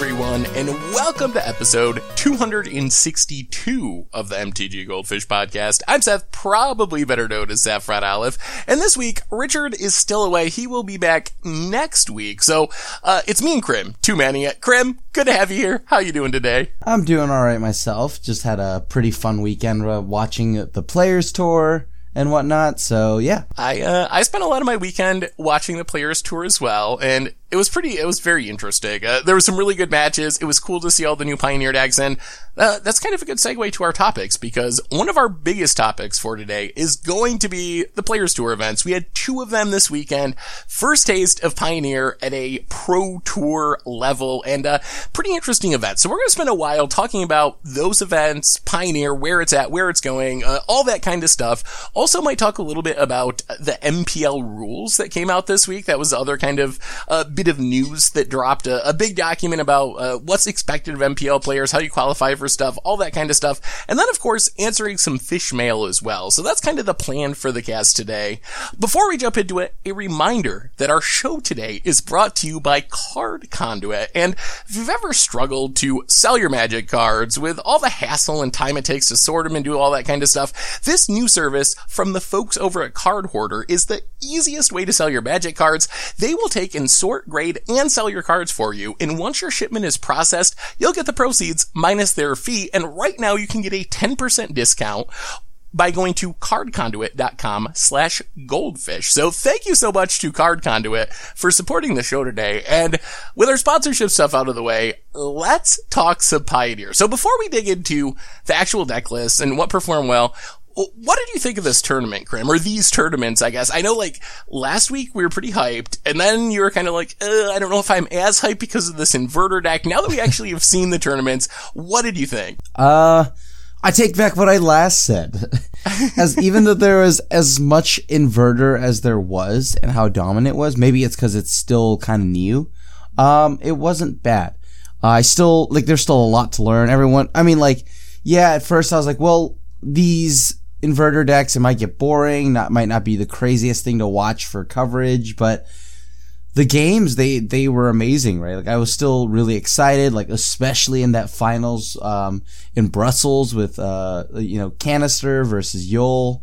everyone, and welcome to episode 262 of the MTG Goldfish podcast. I'm Seth, probably better known as Saffron Olive, and this week, Richard is still away. He will be back next week. So, uh, it's me and Krim, two mania. Krim, good to have you here. How you doing today? I'm doing alright myself. Just had a pretty fun weekend uh, watching the Players Tour and whatnot. So yeah, I uh, I spent a lot of my weekend watching the Players Tour as well, and it was pretty. It was very interesting. Uh, there were some really good matches. It was cool to see all the new Pioneer decks, and uh, that's kind of a good segue to our topics because one of our biggest topics for today is going to be the Players Tour events. We had two of them this weekend. First taste of Pioneer at a Pro Tour level, and a pretty interesting event. So we're going to spend a while talking about those events, Pioneer, where it's at, where it's going, uh, all that kind of stuff. Also, might talk a little bit about the MPL rules that came out this week. That was the other kind of uh, bit of news that dropped a, a big document about uh, what's expected of MPL players, how you qualify for stuff, all that kind of stuff. And then, of course, answering some fish mail as well. So that's kind of the plan for the cast today. Before we jump into it, a reminder that our show today is brought to you by Card Conduit. And if you've ever struggled to sell your magic cards with all the hassle and time it takes to sort them and do all that kind of stuff, this new service from the folks over at Card Hoarder is the easiest way to sell your magic cards. They will take and sort grade, and sell your cards for you. And once your shipment is processed, you'll get the proceeds minus their fee. And right now you can get a 10% discount by going to cardconduit.com slash goldfish. So thank you so much to Card Conduit for supporting the show today. And with our sponsorship stuff out of the way, let's talk some Pioneer. So before we dig into the actual deck list and what performed well, what did you think of this tournament, Krim? Or these tournaments, I guess? I know, like, last week we were pretty hyped, and then you were kind of like, I don't know if I'm as hyped because of this inverter deck. Now that we actually have seen the tournaments, what did you think? Uh, I take back what I last said. as even though there was as much inverter as there was and how dominant it was, maybe it's because it's still kind of new. Um, it wasn't bad. Uh, I still, like, there's still a lot to learn. Everyone, I mean, like, yeah, at first I was like, well, these inverter decks. It might get boring. Not might not be the craziest thing to watch for coverage, but the games they they were amazing, right? Like I was still really excited, like especially in that finals um, in Brussels with uh you know Kanister versus Yul.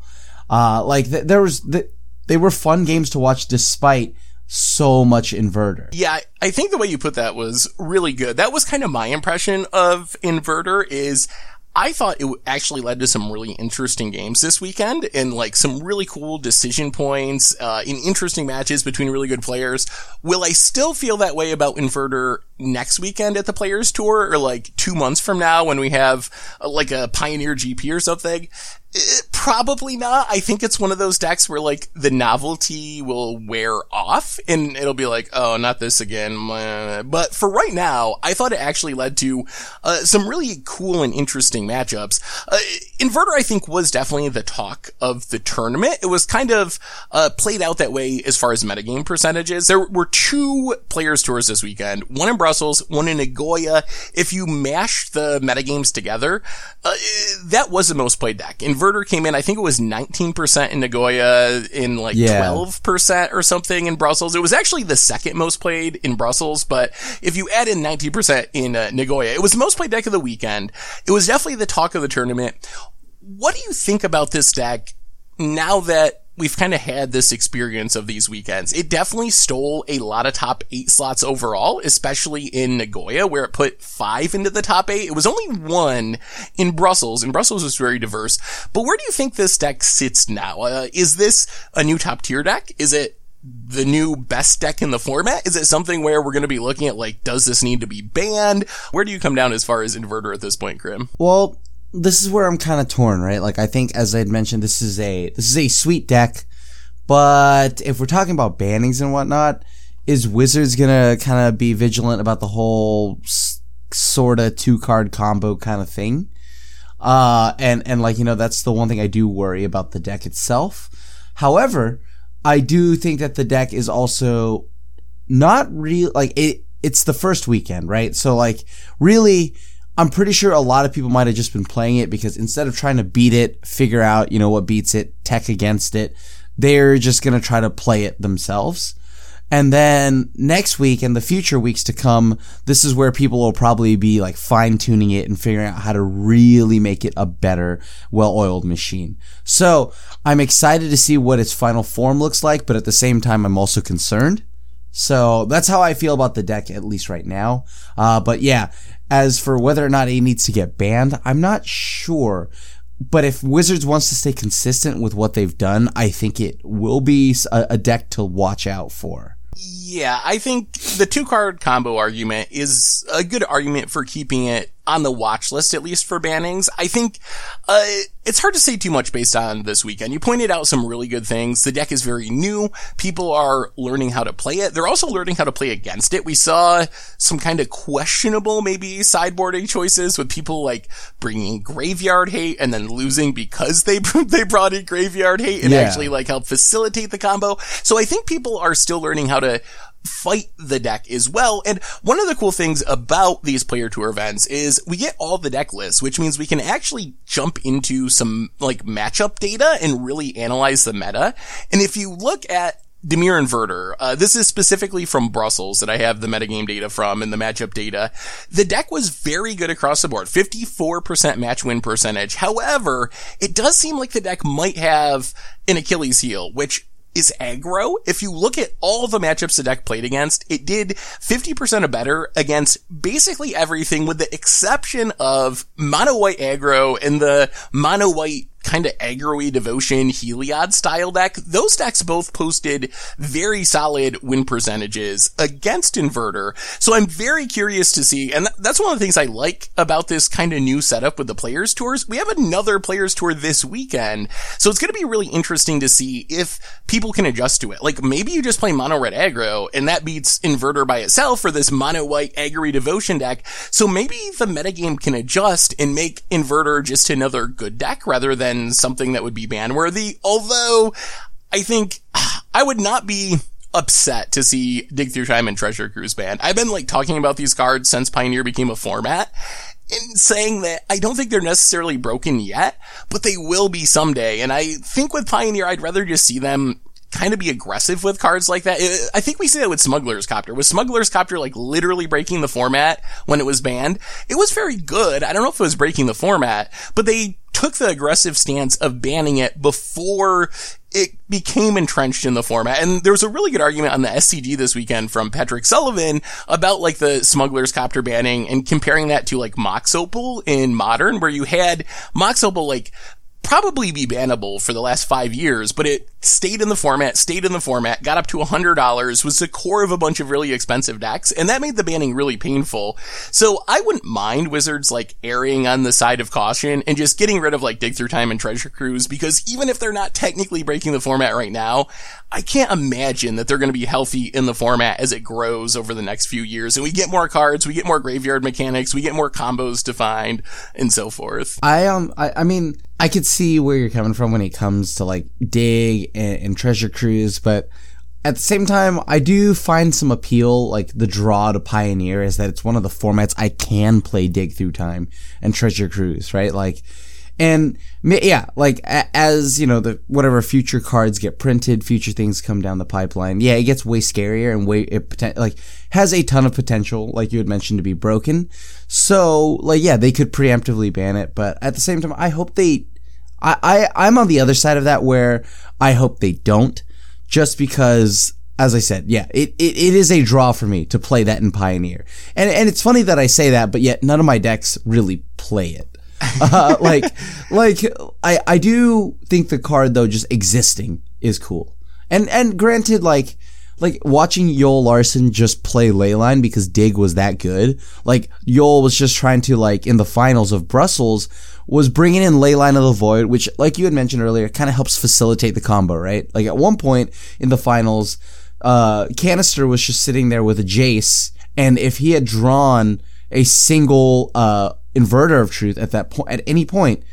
Uh, like th- there was th- they were fun games to watch despite so much inverter. Yeah, I think the way you put that was really good. That was kind of my impression of inverter is I thought it actually led to some really interesting games this weekend and like some really cool decision points, uh, in interesting matches between really good players. Will I still feel that way about Inverter next weekend at the Players Tour or like two months from now when we have uh, like a Pioneer GP or something? Eh, probably not. I think it's one of those decks where like the novelty will wear off and it'll be like, oh, not this again. But for right now, I thought it actually led to uh, some really cool and interesting matchups. Uh, Inverter, I think, was definitely the talk of the tournament. It was kind of uh, played out that way as far as metagame percentages. There were two players tours this weekend, one in Brussels, one in Nagoya. If you mashed the metagames together, uh, that was the most played deck. Inverter Inverter came in, I think it was 19% in Nagoya, in like yeah. 12% or something in Brussels. It was actually the second most played in Brussels, but if you add in 19% in uh, Nagoya, it was the most played deck of the weekend. It was definitely the talk of the tournament. What do you think about this deck now that we've kind of had this experience of these weekends. It definitely stole a lot of top eight slots overall, especially in Nagoya, where it put five into the top eight. It was only one in Brussels, and Brussels was very diverse. But where do you think this deck sits now? Uh, is this a new top tier deck? Is it the new best deck in the format? Is it something where we're going to be looking at like, does this need to be banned? Where do you come down as far as inverter at this point, Krim? Well, this is where I'm kind of torn, right? Like I think, as I had mentioned, this is a this is a sweet deck, but if we're talking about bannings and whatnot, is Wizards gonna kind of be vigilant about the whole s- sort of two card combo kind of thing? Uh, and and like you know, that's the one thing I do worry about the deck itself. However, I do think that the deck is also not real. Like it, it's the first weekend, right? So like really I'm pretty sure a lot of people might have just been playing it because instead of trying to beat it, figure out, you know, what beats it, tech against it, they're just going to try to play it themselves. And then next week and the future weeks to come, this is where people will probably be like fine tuning it and figuring out how to really make it a better, well oiled machine. So I'm excited to see what its final form looks like, but at the same time, I'm also concerned. So that's how I feel about the deck, at least right now. Uh, but yeah, as for whether or not it needs to get banned, I'm not sure. But if Wizards wants to stay consistent with what they've done, I think it will be a, a deck to watch out for. Yeah, I think the two card combo argument is a good argument for keeping it on the watch list, at least for bannings. I think, uh, it's hard to say too much based on this weekend. You pointed out some really good things. The deck is very new. People are learning how to play it. They're also learning how to play against it. We saw some kind of questionable, maybe sideboarding choices with people like bringing graveyard hate and then losing because they, they brought in graveyard hate and yeah. actually like help facilitate the combo. So I think people are still learning how to fight the deck as well. And one of the cool things about these player tour events is we get all the deck lists, which means we can actually jump into some like matchup data and really analyze the meta. And if you look at Dimir Inverter. Uh, this is specifically from Brussels that I have the metagame data from and the matchup data. The deck was very good across the board. 54% match win percentage. However, it does seem like the deck might have an Achilles heel, which is aggro. If you look at all the matchups the deck played against, it did 50% or better against basically everything with the exception of mono white aggro and the mono white kind of aggro devotion Heliod style deck, those decks both posted very solid win percentages against Inverter. So I'm very curious to see, and that's one of the things I like about this kind of new setup with the players tours. We have another players tour this weekend. So it's going to be really interesting to see if people can adjust to it. Like maybe you just play mono red aggro and that beats Inverter by itself for this mono white aggro devotion deck. So maybe the metagame can adjust and make Inverter just another good deck rather than something that would be ban worthy. Although I think I would not be upset to see Dig Through Time and Treasure Cruise banned. I've been like talking about these cards since Pioneer became a format and saying that I don't think they're necessarily broken yet, but they will be someday. And I think with Pioneer, I'd rather just see them kind of be aggressive with cards like that. I think we see that with Smuggler's Copter. Was Smuggler's Copter like literally breaking the format when it was banned? It was very good. I don't know if it was breaking the format, but they took the aggressive stance of banning it before it became entrenched in the format. And there was a really good argument on the SCG this weekend from Patrick Sullivan about like the Smuggler's Copter banning and comparing that to like Mox Opal in Modern, where you had Mox Opal like probably be bannable for the last five years, but it stayed in the format, stayed in the format, got up to $100, was the core of a bunch of really expensive decks, and that made the banning really painful. So I wouldn't mind Wizards like erring on the side of caution and just getting rid of like Dig Through Time and Treasure Cruise, because even if they're not technically breaking the format right now, I can't imagine that they're going to be healthy in the format as it grows over the next few years. And we get more cards, we get more graveyard mechanics, we get more combos defined, and so forth. I, um, I, I mean, I could see where you're coming from when it comes to like dig and, and, treasure cruise, but at the same time, I do find some appeal, like the draw to Pioneer is that it's one of the formats I can play dig through time and treasure cruise, right? Like, and yeah, like as you know, the whatever future cards get printed, future things come down the pipeline. Yeah, it gets way scarier and way it like has a ton of potential, like you had mentioned, to be broken. So like yeah, they could preemptively ban it, but at the same time, I hope they. I, I I'm on the other side of that where I hope they don't, just because as I said, yeah, it, it, it is a draw for me to play that in Pioneer. And, and it's funny that I say that, but yet none of my decks really play it. uh, like, like I, I do think the card though just existing is cool. And, and granted, like, like watching Yoel Larson just play Leyline because Dig was that good. Like Yoel was just trying to like in the finals of Brussels was bringing in Leyline of the Void, which like you had mentioned earlier, kind of helps facilitate the combo, right? Like at one point in the finals, uh, Kanister was just sitting there with a Jace, and if he had drawn a single uh, inverter of truth at that point, at any point,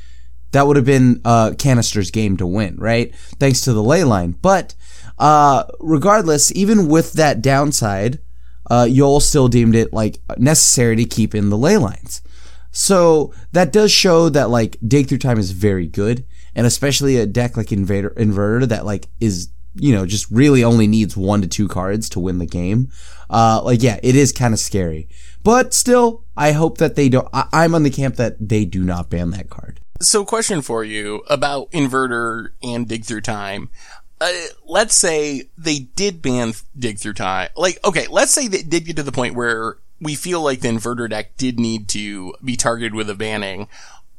that would have been uh, Kanister's game to win, right? Thanks to the Leyline. But uh, regardless, even with that downside, uh, Yoel still deemed it like necessary to keep in the ley lines. So that does show that like dig through time is very good, and especially a deck like Invader Inverter that like is you know, just really only needs one to two cards to win the game. Uh, like, yeah, it is kind of scary. But still, I hope that they don't, I, I'm on the camp that they do not ban that card. So question for you about Inverter and Dig Through Time. Uh, let's say they did ban Dig Through Time. Like, okay, let's say they did get to the point where we feel like the Inverter deck did need to be targeted with a banning.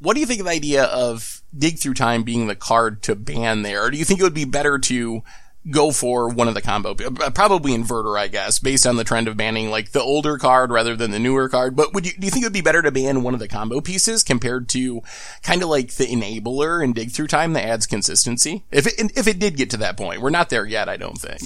What do you think of the idea of Dig Through Time being the card to ban there? Or do you think it would be better to go for one of the combo, uh, probably inverter, I guess, based on the trend of banning like the older card rather than the newer card. But would you, do you think it would be better to ban one of the combo pieces compared to kind of like the enabler and dig through time that adds consistency? If it, if it did get to that point, we're not there yet, I don't think.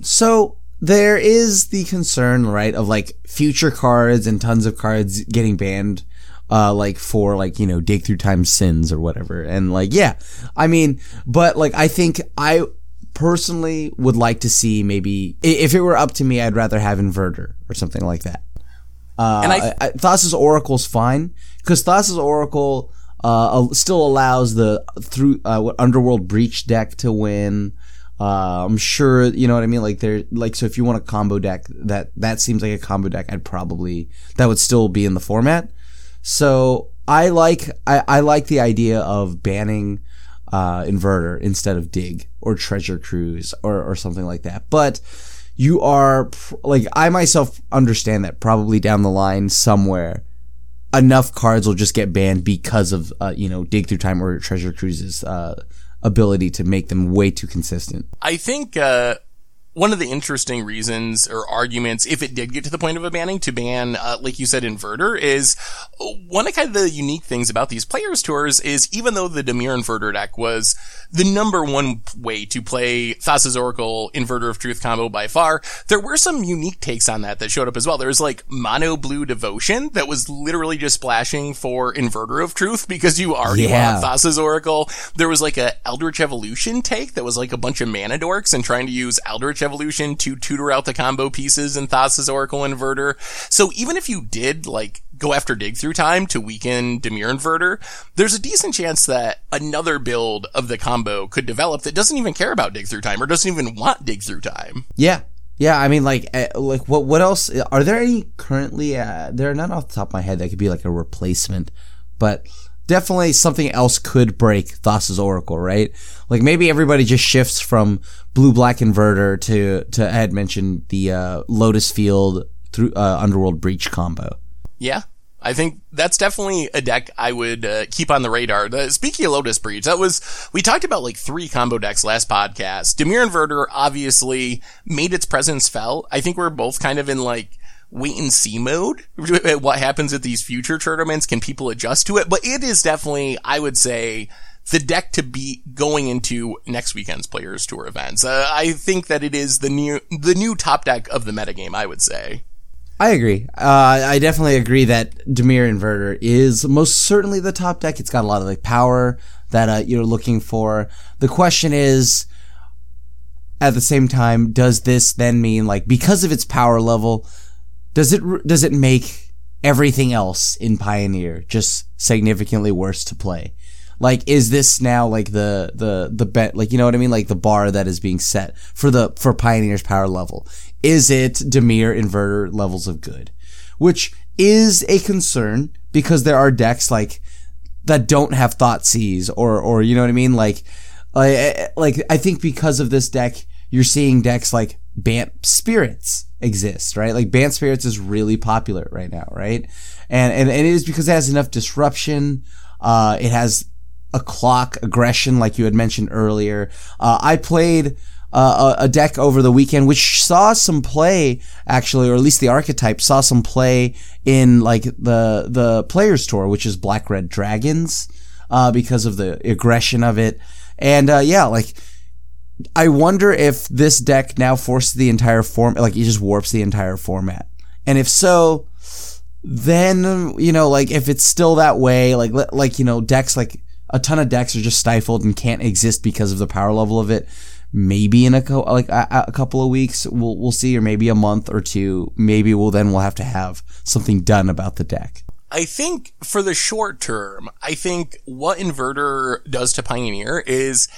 So there is the concern, right, of like future cards and tons of cards getting banned. Uh, like for like, you know, dig through time sins or whatever. And like, yeah, I mean, but like, I think I, personally would like to see maybe if it were up to me, I'd rather have inverter or something like that. Uh, and I, I Thassa's Oracle's fine because Thassa's Oracle uh, still allows the through uh, Underworld Breach deck to win. Uh, I'm sure you know what I mean. Like there, like so if you want a combo deck, that that seems like a combo deck. I'd probably that would still be in the format. So I like I, I like the idea of banning uh, inverter instead of dig or treasure cruise or, or something like that. But you are like, I myself understand that probably down the line somewhere enough cards will just get banned because of, uh, you know, dig through time or treasure cruises, uh, ability to make them way too consistent. I think, uh, one of the interesting reasons or arguments, if it did get to the point of a banning, to ban, uh, like you said, inverter, is one of kind of the unique things about these players tours is even though the Dimir inverter deck was the number one way to play Thassa's Oracle Inverter of Truth combo by far, there were some unique takes on that that showed up as well. There was like Mono Blue Devotion that was literally just splashing for Inverter of Truth because you already yeah. want Thassa's Oracle. There was like a Eldritch Evolution take that was like a bunch of mana dorks and trying to use Eldritch Evolution to tutor out the combo pieces in Thassa's Oracle Inverter. So even if you did like go after dig through time to weaken Dimir Inverter, there's a decent chance that another build of the combo could develop that doesn't even care about dig through time or doesn't even want dig through time. Yeah. Yeah, I mean, like, uh, like what? What else? Are there any currently? Uh, they're not off the top of my head that could be like a replacement, but definitely something else could break Thassa's Oracle, right? Like maybe everybody just shifts from blue black inverter to to I had mentioned the uh, Lotus Field through uh, Underworld Breach combo. Yeah. I think that's definitely a deck I would uh, keep on the radar. The, speaking of Lotus Breach, that was, we talked about like three combo decks last podcast. Dimir Inverter obviously made its presence felt. I think we're both kind of in like, wait and see mode. What happens at these future tournaments? Can people adjust to it? But it is definitely, I would say, the deck to be going into next weekend's Players Tour events. Uh, I think that it is the new, the new top deck of the metagame, I would say. I agree. Uh, I definitely agree that Dimir Inverter is most certainly the top deck. It's got a lot of like power that uh, you're looking for. The question is, at the same time, does this then mean like because of its power level, does it does it make everything else in Pioneer just significantly worse to play? Like, is this now like the the the bet? Like, you know what I mean? Like the bar that is being set for the for Pioneer's power level. Is it Dimir inverter levels of good, which is a concern because there are decks like that don't have Thoughtseize or or you know what I mean? Like like I think because of this deck, you're seeing decks like Bant Spirits exist, right? Like Bant Spirits is really popular right now, right? And, and, and it is because it has enough disruption. Uh, it has a clock aggression, like you had mentioned earlier. Uh, I played, uh, a, a deck over the weekend, which saw some play actually, or at least the archetype saw some play in like the, the players tour, which is Black Red Dragons, uh, because of the aggression of it. And, uh, yeah, like, I wonder if this deck now forces the entire form, like it just warps the entire format. And if so, then, you know, like if it's still that way, like, like, you know, decks, like a ton of decks are just stifled and can't exist because of the power level of it. Maybe in a co- like a, a couple of weeks, we'll, we'll see, or maybe a month or two. Maybe we'll then we'll have to have something done about the deck. I think for the short term, I think what Inverter does to Pioneer is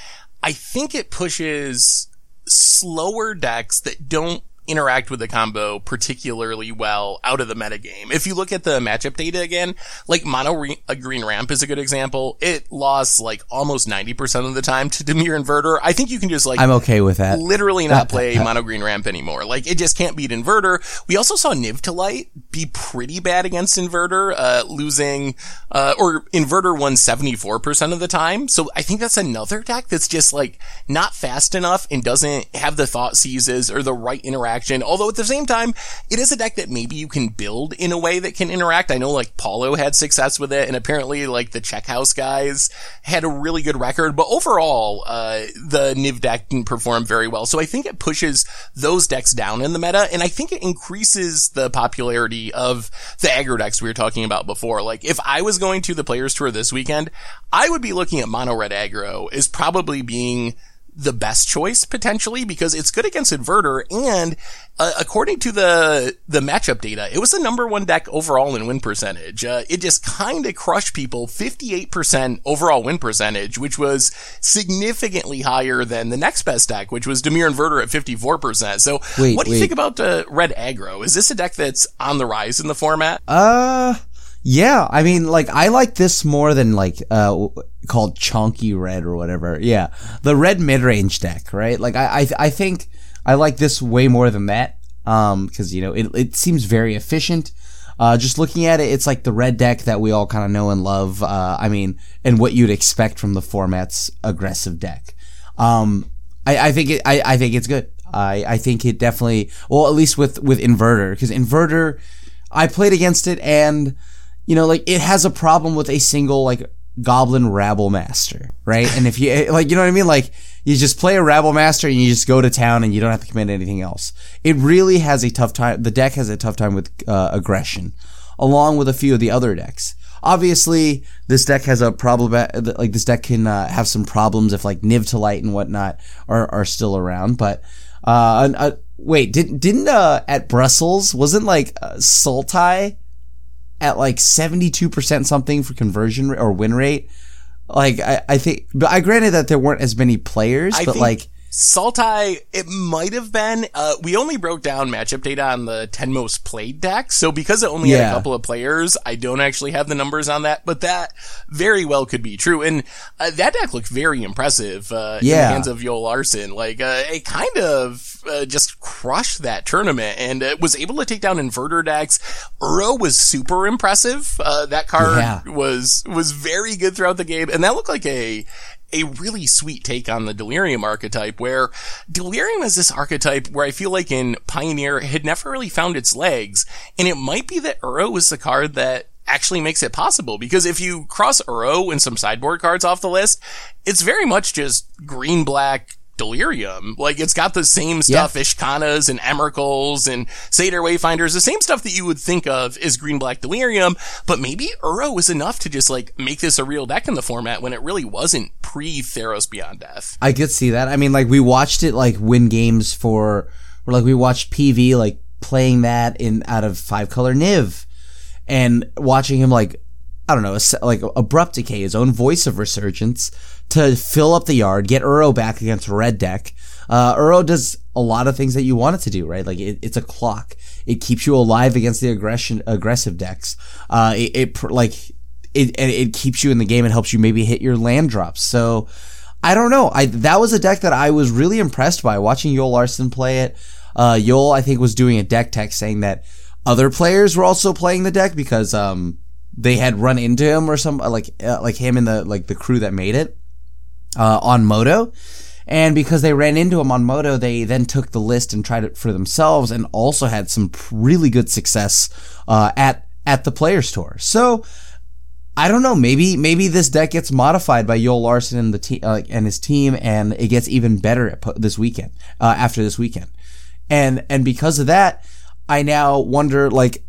I think it pushes slower decks that don't interact with the combo particularly well out of the metagame. If you look at the matchup data again, like Mono Re- a Green Ramp is a good example. It lost like almost 90% of the time to Dimir Inverter. I think you can just like I'm okay with that. literally not play Mono Green Ramp anymore. Like it just can't beat Inverter. We also saw Niv to Light be pretty bad against Inverter, uh, losing, uh, or Inverter won 74% of the time. So I think that's another deck that's just like not fast enough and doesn't have the thought seizes or the right interaction. Although at the same time, it is a deck that maybe you can build in a way that can interact. I know like Paulo had success with it and apparently like the Check House guys had a really good record, but overall, uh, the Niv deck didn't perform very well. So I think it pushes those decks down in the meta and I think it increases the popularity of the aggro decks we were talking about before. Like if I was going to the players tour this weekend, I would be looking at mono red aggro as probably being the best choice potentially because it's good against inverter. And uh, according to the the matchup data it was the number one deck overall in win percentage. Uh, it just kind of crushed people 58% overall win percentage which was significantly higher than the next best deck which was dimir inverter at 54% so Wait, what do you wait. think about uh, red aggro? Is this a deck that's on the rise in the format? Uh, yeah. I mean, like, I like this more than like, uh, called chunky red or whatever. Yeah. The red mid-range deck, right? Like, I, I, I think I like this way more than that. Um, cause, you know, it, it seems very efficient. Uh, just looking at it, it's like the red deck that we all kind of know and love. Uh, I mean, and what you'd expect from the format's aggressive deck. Um, I, I think it, I, I think it's good. I, I think it definitely, well, at least with, with inverter, because inverter, I played against it and, you know, like it has a problem with a single like goblin rabblemaster, right? And if you like, you know what I mean? Like you just play a rabblemaster and you just go to town and you don't have to commit anything else. It really has a tough time. The deck has a tough time with uh, aggression, along with a few of the other decks. Obviously, this deck has a problem. Like this deck can uh, have some problems if like Niv to Light and whatnot are are still around. But uh, uh wait, did didn't uh at Brussels wasn't like uh, Sultai at like 72% something for conversion or win rate. Like, I, I think, but I granted that there weren't as many players, I but think like, Sultai, it might have been. Uh, we only broke down matchup data on the 10 most played decks. So because it only had a couple of players, I don't actually have the numbers on that, but that very well could be true. And uh, that deck looked very impressive uh, in the Yeah. hands of Yoel Larson. Like, uh, it kind of uh, just crushed that tournament and uh, was able to take down inverter decks. Uro was super impressive. Uh, that card Yeah. was was very good throughout the game, and that looked like a a really sweet take on the Delirium archetype, where Delirium is this archetype where I feel like in Pioneer it had never really found its legs, and it might be that Uro is the card that actually makes it possible because if you cross Uro and some sideboard cards off the list, it's very much just green black delirium. Like it's got the same stuff, Ishkanas and Emeralds and Satyr Wayfinders, the same stuff that you would think of as green black delirium, but maybe Uro was enough to just like make this a real deck in the format when it really wasn't pre Theros Beyond Death. I could see that. I mean, like, we watched it like win games for, or like we watched PV like playing that in out of five color Niv and watching him like, I don't know, like abrupt decay, his own voice of resurgence to fill up the yard, get Uro back against red deck. Uh, Uro does a lot of things that you want it to do, right? Like it, it's a clock. It keeps you alive against the aggression, aggressive decks. Uh, it, it like, it, it keeps you in the game and helps you maybe hit your land drops. So, I don't know. I that was a deck that I was really impressed by watching Yoel Larson play it. Uh, Yoel, I think, was doing a deck tech saying that other players were also playing the deck because um they had run into him or some like uh, like him and the like the crew that made it uh, on MODO. And because they ran into him on MODO, they then took the list and tried it for themselves, and also had some really good success uh, at at the Players Tour. So I don't know. Maybe maybe this deck gets modified by Yoel Larson and the team uh, and his team, and it gets even better at this weekend. Uh, after this weekend, and and because of that, I now wonder like.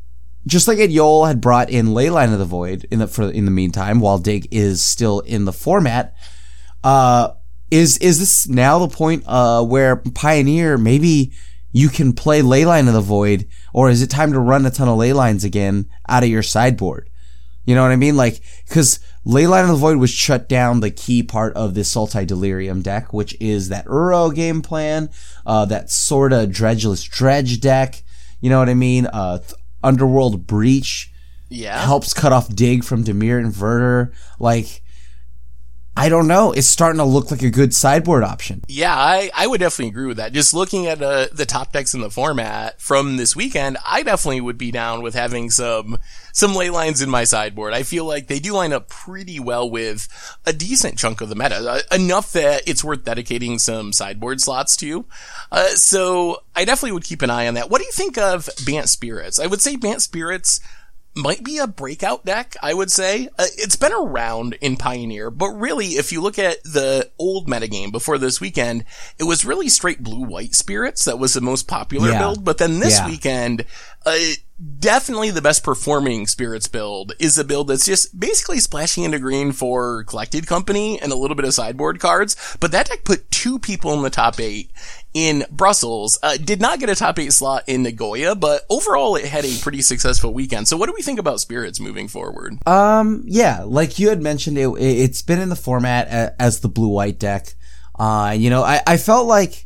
Just like Ed Yoel had brought in Leyline of the Void in the for in the meantime, while Dig is still in the format, uh, is is this now the point uh, where Pioneer maybe you can play Leyline of the Void, or is it time to run a ton of Leylines again out of your sideboard? You know what I mean? Like, because Leyline of the Void was shut down the key part of this Sultai Delirium deck, which is that Uro game plan, uh, that sorta dredgeless dredge deck. You know what I mean? Uh, th- Underworld Breach Yeah. helps cut off Dig from Dimir Inverter. Like, I don't know. It's starting to look like a good sideboard option. Yeah, I, I would definitely agree with that. Just looking at uh, the top decks in the format from this weekend, I definitely would be down with having some some ley lines in my sideboard. I feel like they do line up pretty well with a decent chunk of the meta, uh, enough that it's worth dedicating some sideboard slots to. Uh, so I definitely would keep an eye on that. What do you think of Bant Spirits? I would say Bant Spirits might be a breakout deck, I would say. Uh, it's been around in Pioneer, but really, if you look at the old metagame before this weekend, it was really straight blue-white spirits that was the most popular Yeah. build, but then this Yeah. weekend, uh, definitely the best performing spirits build is a build that's just basically splashing into green for collected company and a little bit of sideboard cards, but that deck put two people in the top eight in Brussels. Uh, did not get a top eight slot in Nagoya, but overall it had a pretty successful weekend. So what do we think about spirits moving forward? Um, yeah, like you had mentioned, it, it's been in the format as the blue white deck. Uh, you know, I, I felt like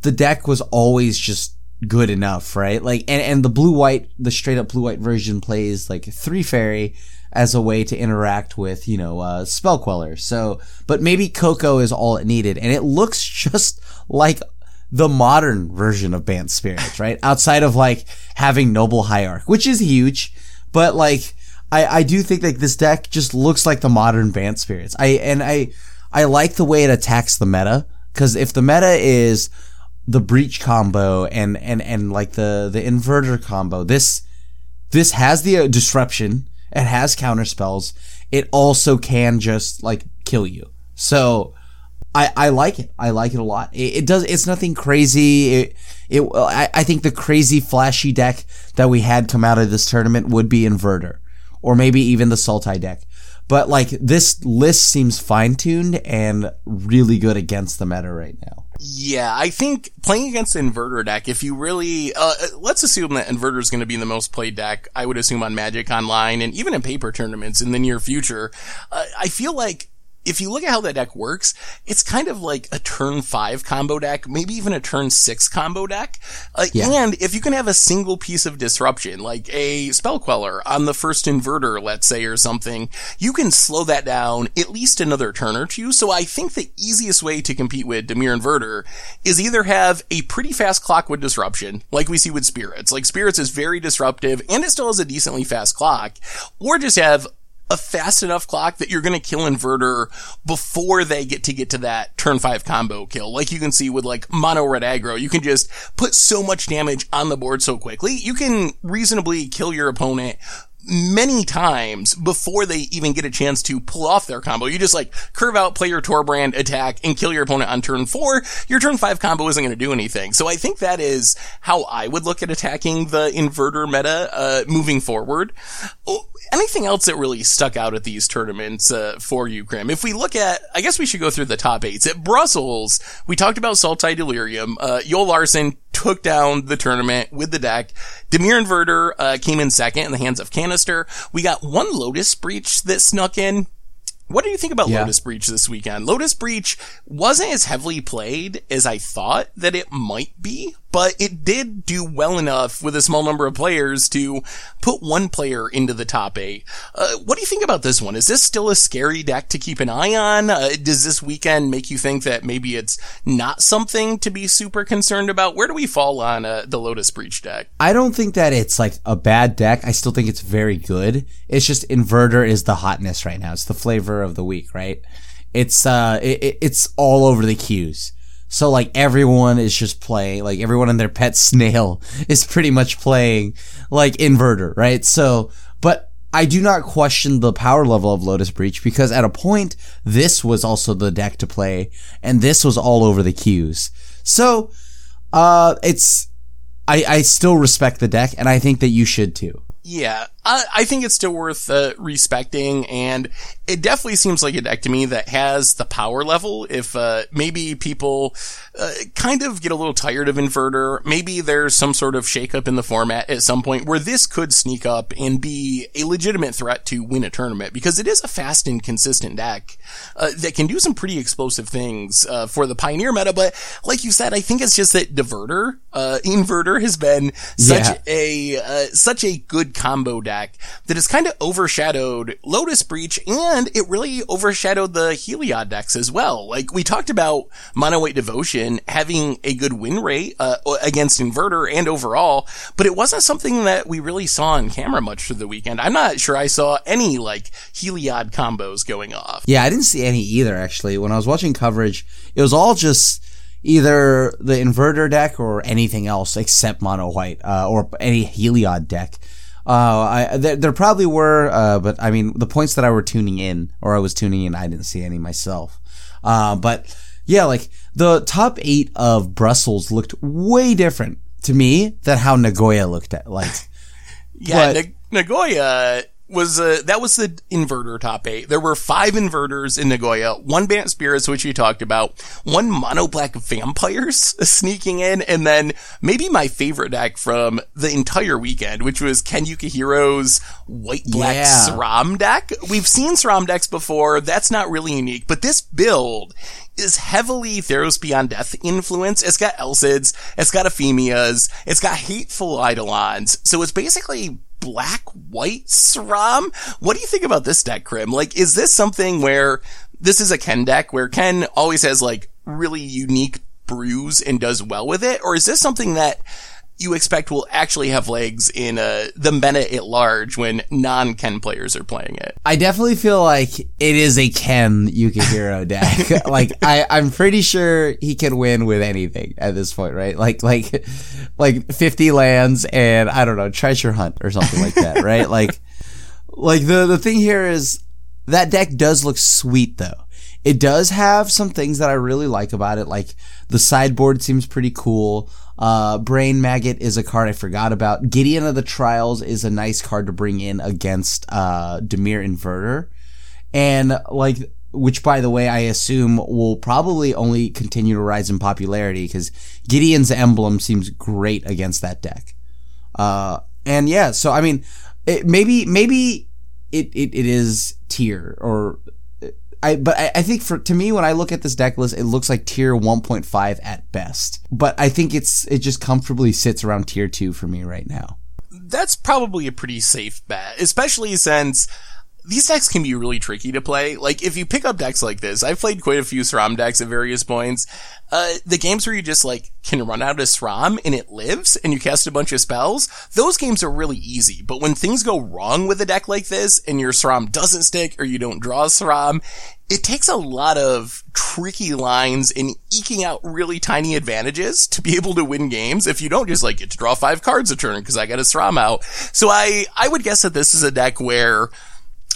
the deck was always just good enough, right? Like, and, and the blue white, the straight up blue white version plays like three fairy as a way to interact with, you know, uh, spell queller. So, but maybe Coco is all it needed. And it looks just like the modern version of Bant Spirits, right? Outside of like having Noble Hierarch, which is huge, but like, I, I do think like this deck just looks like the modern Bant Spirits. I, and I, I like the way it attacks the meta, cause if the meta is the breach combo and, and, and like the, the inverter combo, this, this has the uh, disruption. It has counter spells. It also can just like kill you. So, I, I like it. I like it a lot. It, it does. It's nothing crazy. It, it. I, I think the crazy flashy deck that we had come out of this tournament would be Inverter, or maybe even the Sultai deck. But like this list seems fine tuned and really good against the meta right now. Yeah, I think playing against Inverter deck, if you really, uh, let's assume that Inverter is going to be the most played deck, I would assume on Magic Online and even in paper tournaments in the near future. Uh, I feel like if you look at how that deck works, it's kind of like a turn five combo deck, maybe even a turn six combo deck. Uh, Yeah. And if you can have a single piece of disruption, like a spell queller on the first inverter, let's say, or something, you can slow that down at least another turn or two. So I think the easiest way to compete with Dimir Inverter is either have a pretty fast clock with disruption, like we see with Spirits. Like Spirits is very disruptive and it still has a decently fast clock, or just have a fast enough clock that you're going to kill inverter before they get to get to that turn five combo kill. Like you can see with like mono red aggro, you can just put so much damage on the board so quickly. You can reasonably kill your opponent many times before they even get a chance to pull off their combo. You just like curve out, play your Torbran, attack, and kill your opponent on turn four. Your turn five combo isn't going to do anything. So I think that is how I would look at attacking the inverter meta, uh, moving forward. Oh, anything else that really stuck out at these tournaments, uh, for you, Krim? If we look at, I guess we should go through the top eights. At Brussels, we talked about Sultai Delirium. Uh, Joel Larson took down the tournament with the deck. Dimir Inverter, uh, came in second in the hands of Kanister. We got one Lotus Breach that snuck in. What do you think about Yeah. Lotus Breach this weekend? Lotus Breach wasn't as heavily played as I thought that it might be, but it did do well enough with a small number of players to put one player into the top eight. Uh, what do you think about this one? Is this still a scary deck to keep an eye on? Uh, does this weekend make you think that maybe it's not something to be super concerned about? Where do we fall on uh, the Lotus Breach deck? I don't think that it's like a bad deck. I still think it's very good. It's just inverter is the hotness right now. It's the flavor of the week, right? It's uh, it, it- it's all over the queues. So like everyone is just playing, like everyone and their pet snail is pretty much playing like inverter, right? So, but I do not question the power level of Lotus Breach because at a point this was also the deck to play, and this was all over the queues. So, uh, it's I, I still respect the deck, and I think that you should too. Yeah, I, I think it's still worth uh, respecting, and it definitely seems like a deck to me that has the power level. If uh, maybe people uh, kind of get a little tired of Inverter, maybe there's some sort of shakeup in the format at some point where this could sneak up and be a legitimate threat to win a tournament because it is a fast and consistent deck uh, that can do some pretty explosive things uh, for the Pioneer meta. But like you said, I think it's just that Diverter, uh, Inverter has been such Yeah. a uh, such a good combo deck that has kind of overshadowed Lotus Breach and it really overshadowed the Heliod decks as well. Like we talked about Mono White Devotion having a good win rate uh, against Inverter and overall, but it wasn't something that we really saw on camera much for the weekend. I'm not sure I saw any like Heliod combos going off. Yeah, I didn't see any either, actually. When I was watching coverage, it was all just either the inverter deck or anything else except mono white, uh, or any Heliod deck. Uh, I, there, there probably were, uh, but I mean, the points that I were tuning in, or I was tuning in, I didn't see any myself. Uh, but yeah, like the top eight of Brussels looked way different to me than how Nagoya looked at, like. Yeah, But- Nag- Nagoya was uh, that was the inverter top eight. There were five inverters in Nagoya, one Bant Spirits, which we talked about, one mono black vampires sneaking in, and then maybe my favorite deck from the entire weekend, which was Ken Yukihiro's white black Yeah. SRAM deck. We've seen SRAM decks before. That's not really unique, but this build is heavily Theros Beyond Death influence. It's got Alseids, it's got Ephemias, it's got Hateful Eidolons. So it's basically black white SRAM. What do you think about this deck, Krim? Like, is this something where this is a Ken deck where Ken always has like really unique brews and does well with it? Or is this something that you expect will actually have legs in uh, the meta at large when non-Ken players are playing it? I definitely feel like it is a Ken Yukihiro deck. like I, I'm pretty sure he can win with anything at this point, right? Like like like 50 lands and I don't know, treasure hunt or something like that, right? Like like the the thing here is that deck does look sweet though. It does have some things that I really like about it, like the sideboard seems pretty cool. Uh, Brain Maggot is a card I forgot about. Gideon of the Trials is a nice card to bring in against uh, Dimir Inverter, and like which by the way I assume will probably only continue to rise in popularity because Gideon's emblem seems great against that deck. Uh, and yeah, so I mean, it, maybe maybe it, it, it is tier or I but I, I think for to me when I look at this deck list, it looks like tier 1.5 at best. But I think it's it just comfortably sits around tier two for me right now. that's probably a pretty safe bet, especially since these decks can be really tricky to play. Like, if you pick up decks like this, I've played quite a few SRAM decks at various points. Uh, the games where you just like can run out of SRAM and it lives and you cast a bunch of spells, those games are really easy. But when things go wrong with a deck like this and your SRAM doesn't stick or you don't draw SRAM, it takes a lot of tricky lines and eking out really tiny advantages to be able to win games if you don't just like get to draw five cards a turn because I got a SRAM out. So I, I would guess that this is a deck where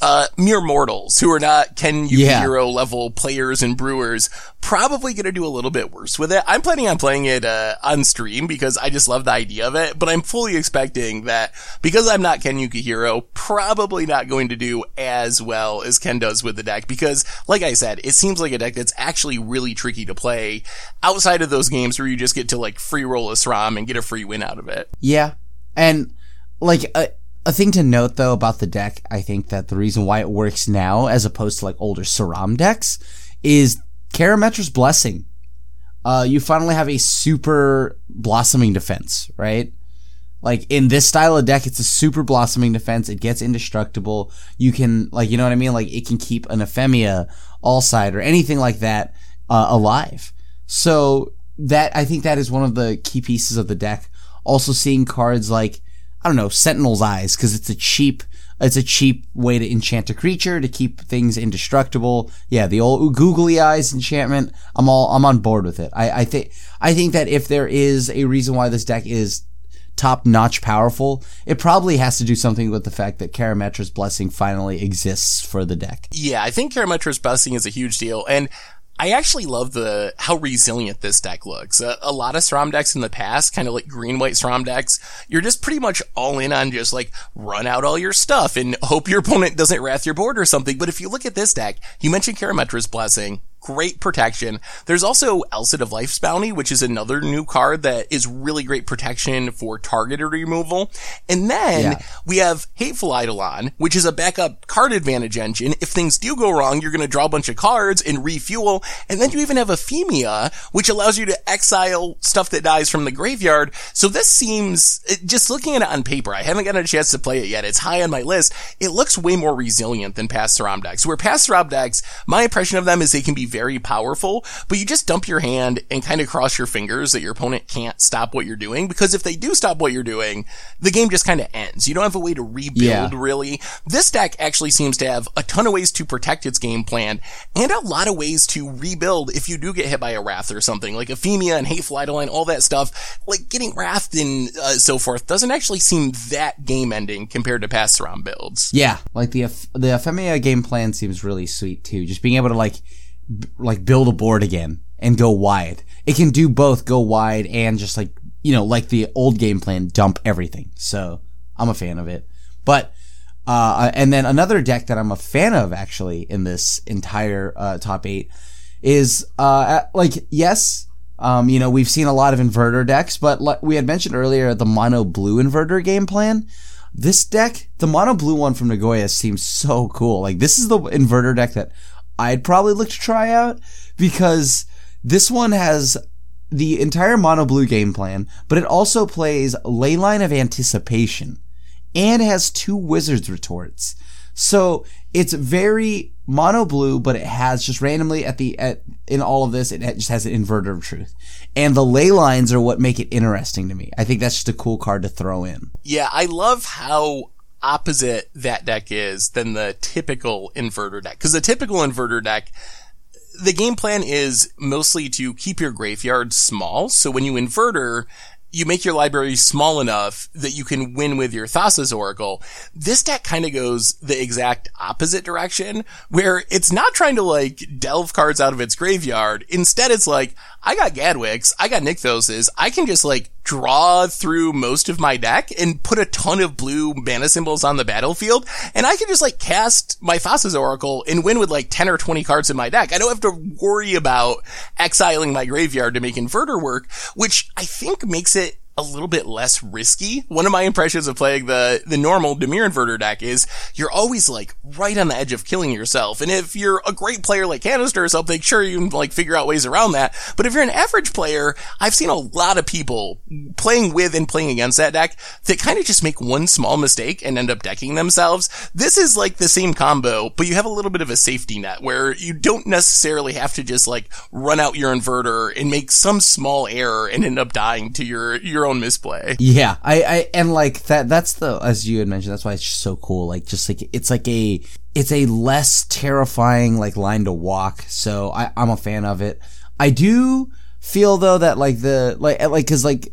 uh, mere mortals who are not Ken Yeah. Yukihiro level players and brewers probably going to do a little bit worse with it. I'm planning on playing it uh, on stream because I just love the idea of it, but I'm fully expecting that because I'm not Ken Yukihiro, probably not going to do as well as Ken does with the deck because, like I said, it seems like a deck that's actually really tricky to play outside of those games where you just get to like free roll a SRAM and get a free win out of it. Yeah, and like a a thing to note though about the deck, I think that the reason why it works now as opposed to like older Sram decks is Karametra's Blessing. Uh, you finally have a super blossoming defense, right? Like in this style of deck, it's a super blossoming defense. It gets indestructible. You can like, you know what I mean? Like it can keep an Ephemia, Alseid, or anything like that uh, alive. So that I think that is one of the key pieces of the deck. Also seeing cards like I don't know Sentinel's Eyes because it's a cheap it's a cheap way to enchant a creature to keep things indestructible. Yeah, the old googly eyes enchantment. I'm all I'm on board with it. I, I think I think that if there is a reason why this deck is top notch powerful, it probably has to do something with the fact that Karametra's blessing finally exists for the deck. Yeah, I think Karametra's Blessing is a huge deal. And I actually love the how resilient this deck looks. A, a lot of Strom decks in the past, kind of like green white Strom decks, you're just pretty much all in on just like run out all your stuff and hope your opponent doesn't wrath your board or something. But if you look at this deck, you mentioned Karametra's Blessing great protection. There's also Alseid of Life's Bounty, which is another new card that is really great protection for targeted removal. And then yeah. we have Hateful Eidolon, which is a backup card advantage engine. If things do go wrong, you're going to draw a bunch of cards and refuel. And then you even have Ephemia, which allows you to exile stuff that dies from the graveyard. So this seems, just looking at it on paper, I haven't gotten a chance to play it yet. It's high on my list. It looks way more resilient than past Strom decks. Where past Strom decks, my impression of them is they can be very powerful, but you just dump your hand and kind of cross your fingers that your opponent can't stop what you're doing. Because if they do stop what you're doing, the game just kind of ends. You don't have a way to rebuild yeah. really. This deck actually seems to have a ton of ways to protect its game plan and a lot of ways to rebuild if you do get hit by a Wrath or something like Ephemia and Hateful Eidolon, all that stuff. Like getting Wrathed and uh, so forth doesn't actually seem that game ending compared to past round builds. Yeah, like the the Ephemia game plan seems really sweet too. Just being able to like like build a board again and go wide. It can do both go wide and just like, you know, like the old game plan, dump everything. So I'm a fan of it. But, uh, and then another deck that I'm a fan of actually in this entire, uh, top eight is, uh, like, yes, um, you know, we've seen a lot of inverter decks, but like we had mentioned earlier, the mono blue inverter game plan. This deck, the mono blue one from Nagoya seems so cool. Like this is the inverter deck that I'd probably look to try out because this one has the entire mono blue game plan, but it also plays Leyline of Anticipation and has two Wizard's Retorts. So it's very mono blue, but it has just randomly at the at in all of this, it just has an inverter of truth, and the ley lines are what make it interesting to me. I think that's just a cool card to throw in. Yeah, I love how opposite that deck is than the typical inverter deck. Cause the typical inverter deck, the game plan is mostly to keep your graveyard small. So when you inverter, you make your library small enough that you can win with your Thassa's Oracle. This deck kind of goes the exact opposite direction, where it's not trying to like delve cards out of its graveyard. Instead, it's like, I got Gadwicks, I got Nykthoses, I can just like draw through most of my deck and put a ton of blue mana symbols on the battlefield, and I can just like cast my Thassa's Oracle and win with like 10 or 20 cards in my deck. I don't have to worry about exiling my graveyard to make inverter work, which I think makes it a little bit less risky. One of my impressions of playing the, the normal Dimir inverter deck is you're always like right on the edge of killing yourself. And if you're a great player like Kanister or something, sure, you can like figure out ways around that. But if you're an average player, I've seen a lot of people playing with and playing against that deck that kind of just make one small mistake and end up decking themselves. This is like the same combo, but you have a little bit of a safety net where you don't necessarily have to just like run out your inverter and make some small error and end up dying to your, your own misplay. Yeah, I, I, and like that, that's the, as you had mentioned, that's why it's so cool. Like, just like, it's like a, it's a less terrifying, like, line to walk. So I, I'm a fan of it. I do feel though that like the, like, like, cause like,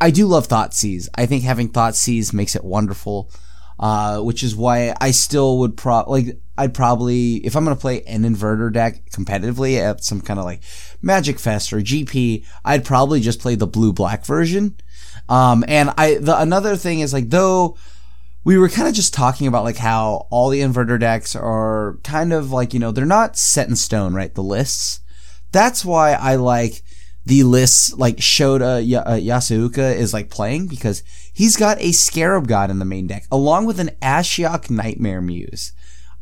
I do love Thoughtseize. I think having Thoughtseize makes it wonderful. Uh, which is why I still would pro, like, I'd probably, if I'm to play an inverter deck competitively at some kind of like Magic Fest or GP, I'd probably just play the blue black version. Um, and I, the, another thing is like, though we were kind of just talking about like how all the inverter decks are kind of like, you know, they're not set in stone, right? The lists. That's why I like the lists like Shota y- uh, Yasuoka is like playing because he's got a Scarab God in the main deck along with an Ashiok Nightmare Muse.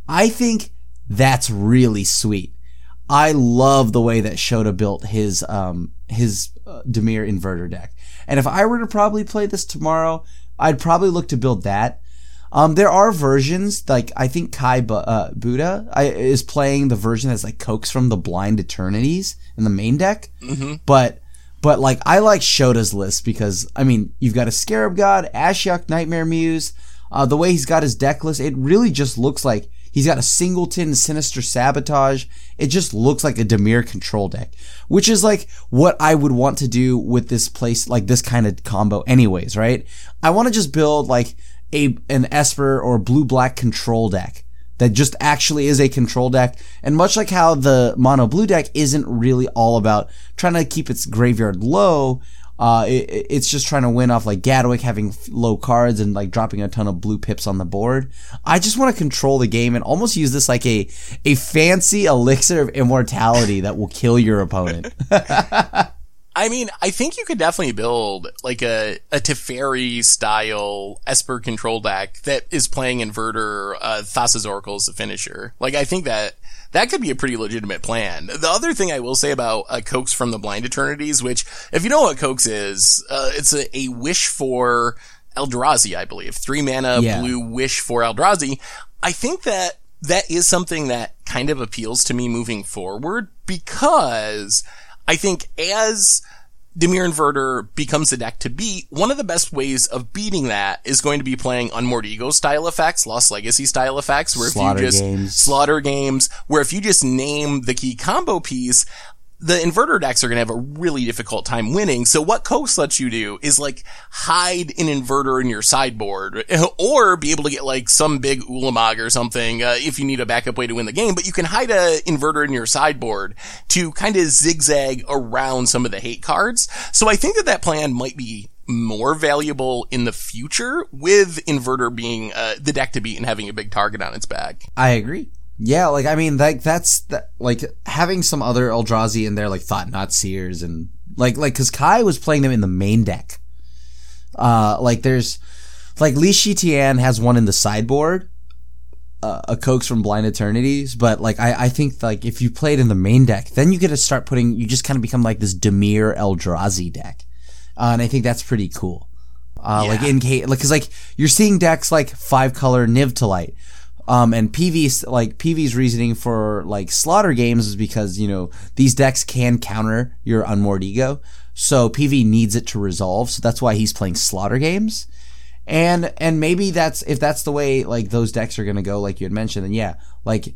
I think that's really sweet. I love the way that Shota built his um his uh, Dimir inverter deck. And if I were to probably play this tomorrow, I'd probably look to build that. Um, there are versions like I think Kai Bu- uh, Buddha I, is playing the version that's like Coax from the Blind Eternities in the main deck, mm-hmm. but but like I like Shota's list because I mean you've got a Scarab God, Ashiok Nightmare Muse. Uh, the way he's got his deck list, it really just looks like He's got a singleton sinister sabotage. It just looks like a Dimir control deck, which is like what I would want to do with this place, like this kind of combo anyways, right? I want to just build like a, an Esper or blue black control deck that just actually is a control deck. And much like how the mono blue deck isn't really all about trying to keep its graveyard low, uh, it, it's just trying to win off like Gadwick having low cards and like dropping a ton of blue pips on the board. I just want to control the game and almost use this like a a fancy elixir of immortality that will kill your opponent. I mean, I think you could definitely build like a, a Teferi style Esper control deck that is playing Inverter, uh, Thassa's Oracle as a finisher. Like, I think that that could be a pretty legitimate plan. The other thing I will say about uh, Coax from the Blind Eternities, which, if you know what Coax is, uh, it's a, a wish for Eldrazi, I believe. Three mana, Yeah. blue wish for Eldrazi. I think that that is something that kind of appeals to me moving forward because I think as Dimir Inverter becomes the deck to beat, one of the best ways of beating that is going to be playing Unmoored Ego style effects, Lost Legacy style effects, where Slaughter if you just games. slaughter games, where if you just name the key combo piece, the inverter decks are going to have a really difficult time winning. So what Coax lets you do is like hide an inverter in your sideboard or be able to get like some big Ulamog or something uh, if you need a backup way to win the game. But you can hide a inverter in your sideboard to kind of zigzag around some of the hate cards. So I think that that plan might be more valuable in the future with inverter being uh, the deck to beat and having a big target on its back. I agree. Yeah, like I mean, like that's that, like having some other Eldrazi in there, like Thought-Knot Seers, and like like because Kai was playing them in the main deck. Uh, like there's like Li Tian has one in the sideboard, uh, a Coax from Blind Eternities, but like I I think like if you play it in the main deck, then you get to start putting you just kind of become like this Dimir Eldrazi deck, uh, and I think that's pretty cool. Uh, like in case, like, cause like you're seeing decks like five color Niv to light. Um, and PV's, like, PV's reasoning for, like, slaughter games is because, you know, these decks can counter your unmoored ego. So PV needs it to resolve. So that's why he's playing slaughter games. And, and maybe that's, if that's the way, like, those decks are gonna go, like you had mentioned, then yeah, like,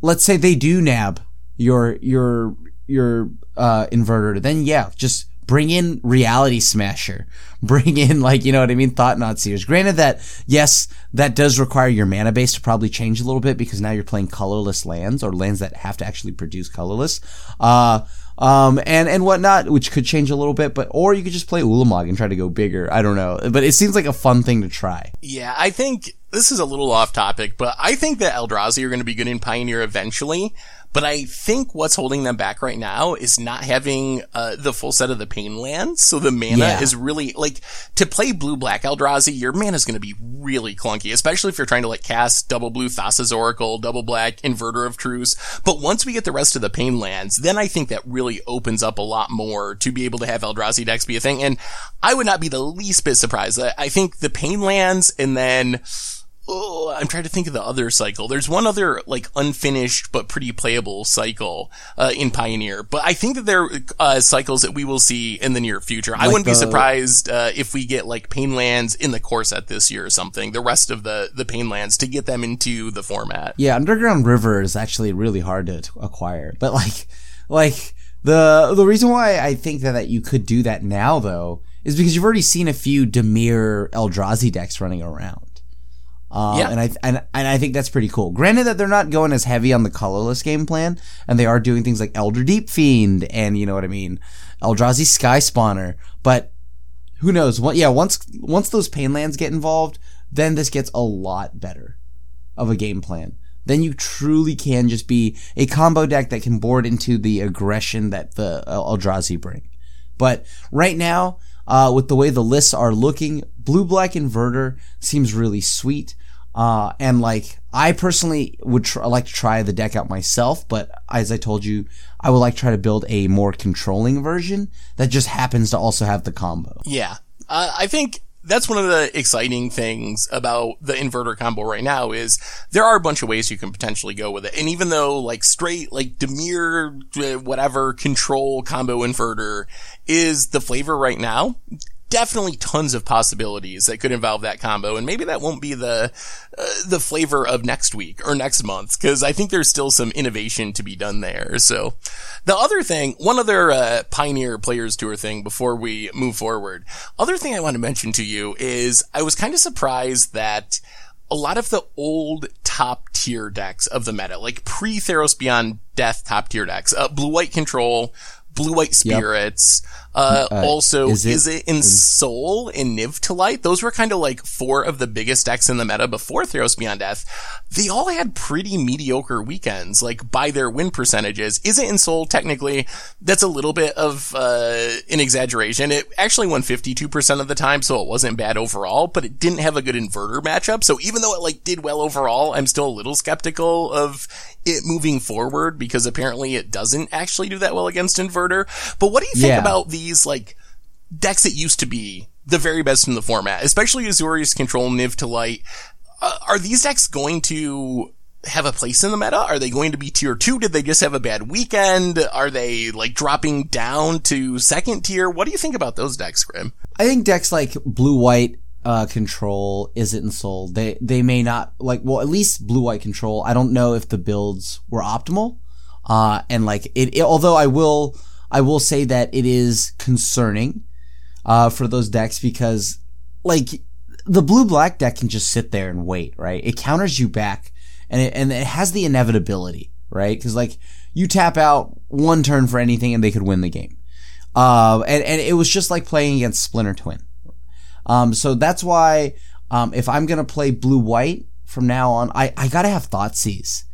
let's say they do nab your, your, your, uh, inverter, then yeah, just bring in reality smasher. Bring in like you know what i mean thought-knot seers granted that yes that does require your mana base to probably change a little bit because now you're playing colorless lands or lands that have to actually produce colorless. Uh um and and whatnot which could change a little bit but or you could just play ulamog and try to go bigger. I don't know. But it seems like a fun thing to try. Yeah, I think this is a little off topic, but I think that Eldrazi are going to be good in Pioneer eventually. But I think what's holding them back right now is not having uh, the full set of the pain lands. So the mana Yeah. is really like to play blue black Eldrazi. Your mana is going to be really clunky, especially if you're trying to like cast double blue Thassa's Oracle, double black Inverter of Truth. But once we get the rest of the pain lands, then I think that really opens up a lot more to be able to have Eldrazi decks be a thing. And I would not be the least bit surprised. I, I think the pain lands and then Oh, I'm trying to think of the other cycle. There's one other like unfinished but pretty playable cycle uh, in Pioneer, but I think that there are uh, cycles that we will see in the near future. I wouldn't be surprised uh, if we get like Painlands in the core set this year or something. The rest of the the Painlands to get them into the format. Yeah, Underground River is actually really hard to acquire. But like, like the the reason why I think that, that you could do that now though is because you've already seen a few Dimir Eldrazi decks running around. Um, Yeah. and I and and I think that's pretty cool. Granted that they're not going as heavy on the colorless game plan, and they are doing things like Elder Deep Fiend and you know what I mean, Eldrazi Skyspawner. But who knows? What? Yeah, once once those Painlands get involved, then this gets a lot better of a game plan. Then you truly can just be a combo deck that can board into the aggression that the uh, Eldrazi bring. But right now, uh, with the way the lists are looking, blue black inverter seems really sweet. Uh, and like, I personally would tr- like to try the deck out myself, but as I told you, I would like to try to build a more controlling version that just happens to also have the combo. Yeah. Uh, I think that's one of the exciting things about the inverter combo right now is there are a bunch of ways you can potentially go with it. And even though like straight, like Dimir, uh, whatever control combo inverter is the flavor right now, definitely tons of possibilities that could involve that combo. And maybe that won't be the, uh, the flavor of next week or next month. Cause I think there's still some innovation to be done there. So the other thing, one other, uh, Pioneer Players Tour thing before we move forward. Other thing I want to mention to you is I was kind of surprised that a lot of the old top tier decks of the meta, like pre Theros Beyond Death top tier decks, uh, blue white control, blue white spirits, yep. Uh, uh, also, is it, Izzet Ensoul in Niv to Light? Those were kind of like four of the biggest decks in the meta before Theros Beyond Death. They all had pretty mediocre weekends, like by their win percentages. Izzet Ensoul technically? That's a little bit of, uh, an exaggeration. It actually won 52% of the time, so it wasn't bad overall, but it didn't have a good inverter matchup. So even though it like did well overall, I'm still a little skeptical of it moving forward because apparently it doesn't actually do that well against inverter. But what do you think yeah. about the these like decks that used to be the very best in the format, especially Azorius Control, Niv to Light. Uh, are these decks going to have a place in the meta? Are they going to be tier two? Did they just have a bad weekend? Are they like dropping down to second tier? What do you think about those decks, Grim? I think decks like blue white uh, control Izzet Ensoul. They they may not like well at least blue white control. I don't know if the builds were optimal. Uh, and like it, it although I will I will say that it is concerning uh, for those decks because, like, the blue black deck can just sit there and wait, right? It counters you back, and it, and it has the inevitability, right? Because like you tap out one turn for anything, and they could win the game. Uh, and and it was just like playing against Splinter Twin. Um, so that's why um, if I'm gonna play blue white from now on, I I gotta have Thoughtseize.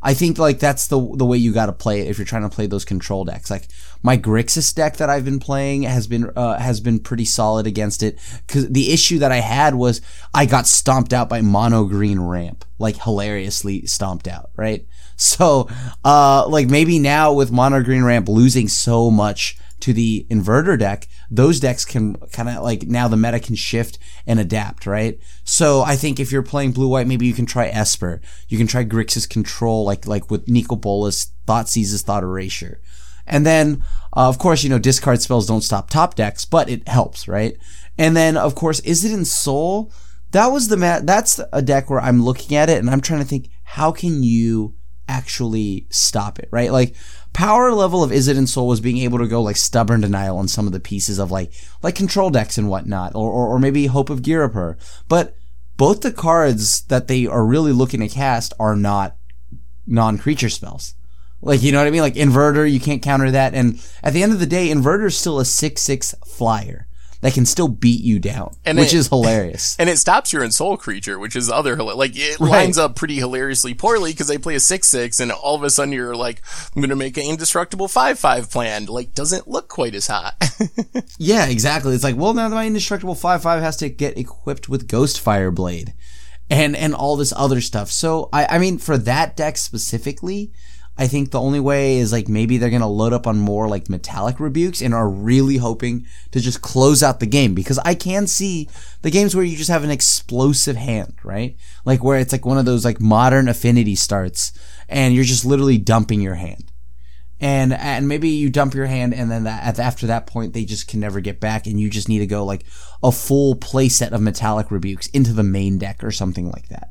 I think like that's the the way you got to play it if you're trying to play those control decks. Like my Grixis deck that I've been playing has been uh, has been pretty solid against it. Because the issue that I had was I got stomped out by mono green ramp, like hilariously stomped out, right? So, uh, like maybe now with mono green ramp losing so much to the inverter deck, those decks can kind of like now the meta can shift and adapt, right? So I think if you're playing blue white, maybe you can try Esper. You can try Grixis Control, like like with Nicol Bolas, Thoughtseize, Thought Erasure. And then, uh, of course, you know, discard spells don't stop top decks, but it helps, right? And then, of course, is it in Ensoul? That was the mat. That's a deck where I'm looking at it and I'm trying to think, how can you actually stop it, right? Like, power level of Izzet Ensoul was being able to go like stubborn denial on some of the pieces of like like control decks and whatnot, or or, or maybe Hope of Ghirapur. But both the cards that they are really looking to cast are not non-creature spells. Like you know what I mean? Like inverter, you can't counter that. And at the end of the day, inverter is still a six six flyer that can still beat you down, and which it, is hilarious. And it stops your Ensoul creature, which is other like it right. lines up pretty hilariously poorly because they play a six six, and all of a sudden you're like, I'm gonna make an indestructible five five plan. Like, doesn't look quite as hot. yeah, exactly. It's like, well, now my indestructible five five has to get equipped with Ghostfire Blade, and and all this other stuff. So I I mean, for that deck specifically I think the only way is like maybe they're going to load up on more like metallic rebukes and are really hoping to just close out the game because I can see the games where you just have an explosive hand, right? Like where it's like one of those like modern affinity starts and you're just literally dumping your hand. And, and maybe you dump your hand and then that, after that point they just can never get back and you just need to go like a full playset of metallic rebukes into the main deck or something like that.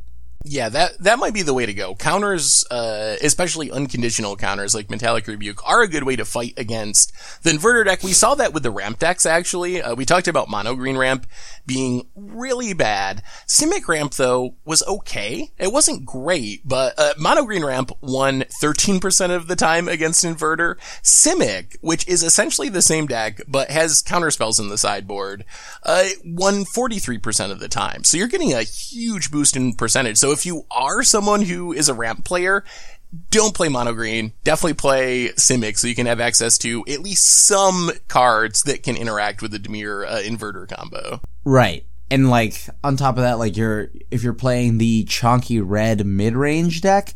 Yeah, that that might be the way to go. Counters, uh, especially unconditional counters like Metallic Rebuke, are a good way to fight against the inverter deck. We saw that with the ramp decks. Actually, uh, we talked about mono green ramp being really bad. Simic ramp though was okay. It wasn't great, but uh, mono green ramp won 13% of the time against inverter. Simic, which is essentially the same deck but has counter spells in the sideboard, uh, won 43% of the time. So you're getting a huge boost in percentage. So if you are someone who is a ramp player, don't play mono green. Definitely play Simic so you can have access to at least some cards that can interact with the Dimir uh, inverter combo. Right. And like on top of that, like you're if you're playing the chunky red mid range deck,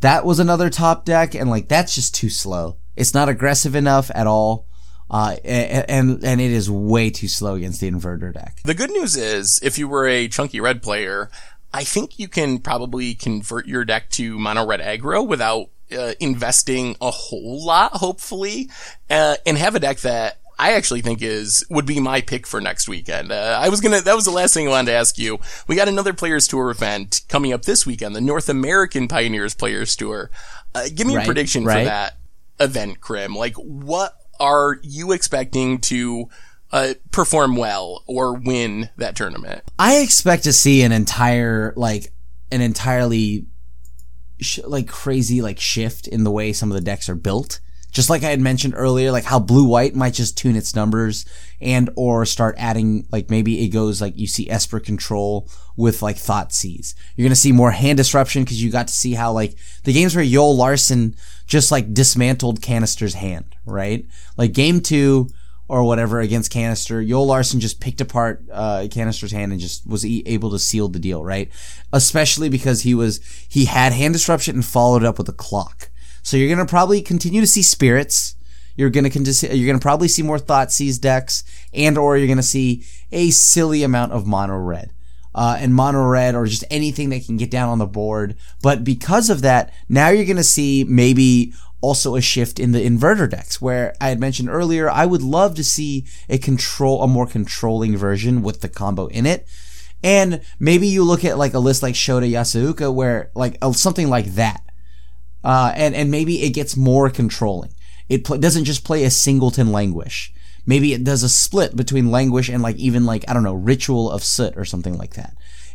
that was another top deck, and like that's just too slow. It's not aggressive enough at all. Uh, and, and it is way too slow against the inverter deck. The good news is, if you were a chunky red player, I think you can probably convert your deck to mono red aggro without uh, investing a whole lot, hopefully, uh, and have a deck that I actually think is would be my pick for next weekend. Uh, I was gonna that was the last thing I wanted to ask you. We got another Players Tour event coming up this weekend, the North American Pioneers Players Tour. Uh, give me right, a prediction right. for that event, Krim. Like, what are you expecting to uh, perform well or win that tournament. I expect to see an entire like an entirely sh- like crazy like shift in the way some of the decks are built. Just like I had mentioned earlier, like how blue white might just tune its numbers and or start adding like maybe it goes like you see Esper control with like Thoughtseize. You're gonna see more hand disruption because you got to see how like the games where Yoel Larsson just like dismantled Kanister's hand, right? Like game two or whatever against Kanister, Yoel Larsson just picked apart uh, Kanister's hand and just was able to seal the deal, right? Especially because he was he had hand disruption and followed up with a clock. So you're gonna probably continue to see spirits. You're gonna you're gonna probably see more Thoughtseize decks, and or you're gonna see a silly amount of mono red. Uh, and mono red or just anything that can get down on the board. But because of that, now you're going to see maybe also a shift in the inverter decks where I had mentioned earlier, I would love to see a control, a more controlling version with the combo in it. And maybe you look at like a list like Shota Yasuoka where like something like that uh, and and maybe it gets more controlling. It pl- doesn't just play a singleton languish. Maybe it does a split between languish and like even like I don't know ritual of soot or something like that,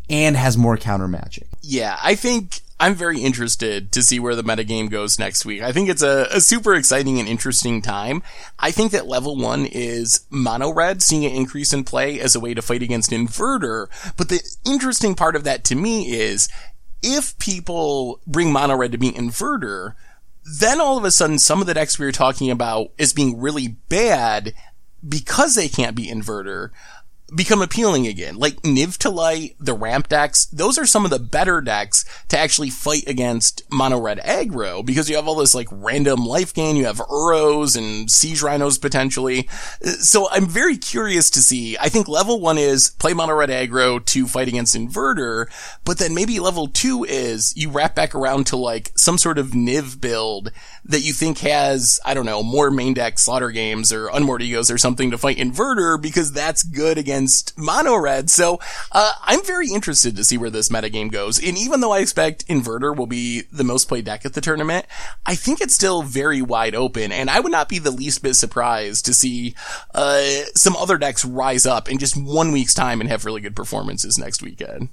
and has more counter magic. Yeah, I think I'm very interested to see where the metagame goes next week. I think it's a, a, super exciting and interesting time. I think that level one is mono red, seeing it increase in play as a way to fight against inverter. But the interesting part of that to me is if people bring mono red to be inverter, then all of a sudden some of the decks we were talking about as being really bad because they can't be inverter become appealing again. Like Niv to the ramp decks, those are some of the better decks to actually fight against mono red aggro because you have all this like random life gain, you have Uros and Siege Rhinos potentially. So I'm very curious to see. I think level one is play mono red aggro to fight against inverter, but then maybe level two is you wrap back around to like some sort of Niv build that you think has, I don't know, more main deck slaughter games or unmoored egos or something to fight inverter because that's good against mono red. So, uh, I'm very interested to see where this metagame goes. And even though I expect inverter will be the most played deck at the tournament, I think it's still very wide open. And I would not be the least bit surprised to see, uh, some other decks rise up in just one week's time and have really good performances next weekend.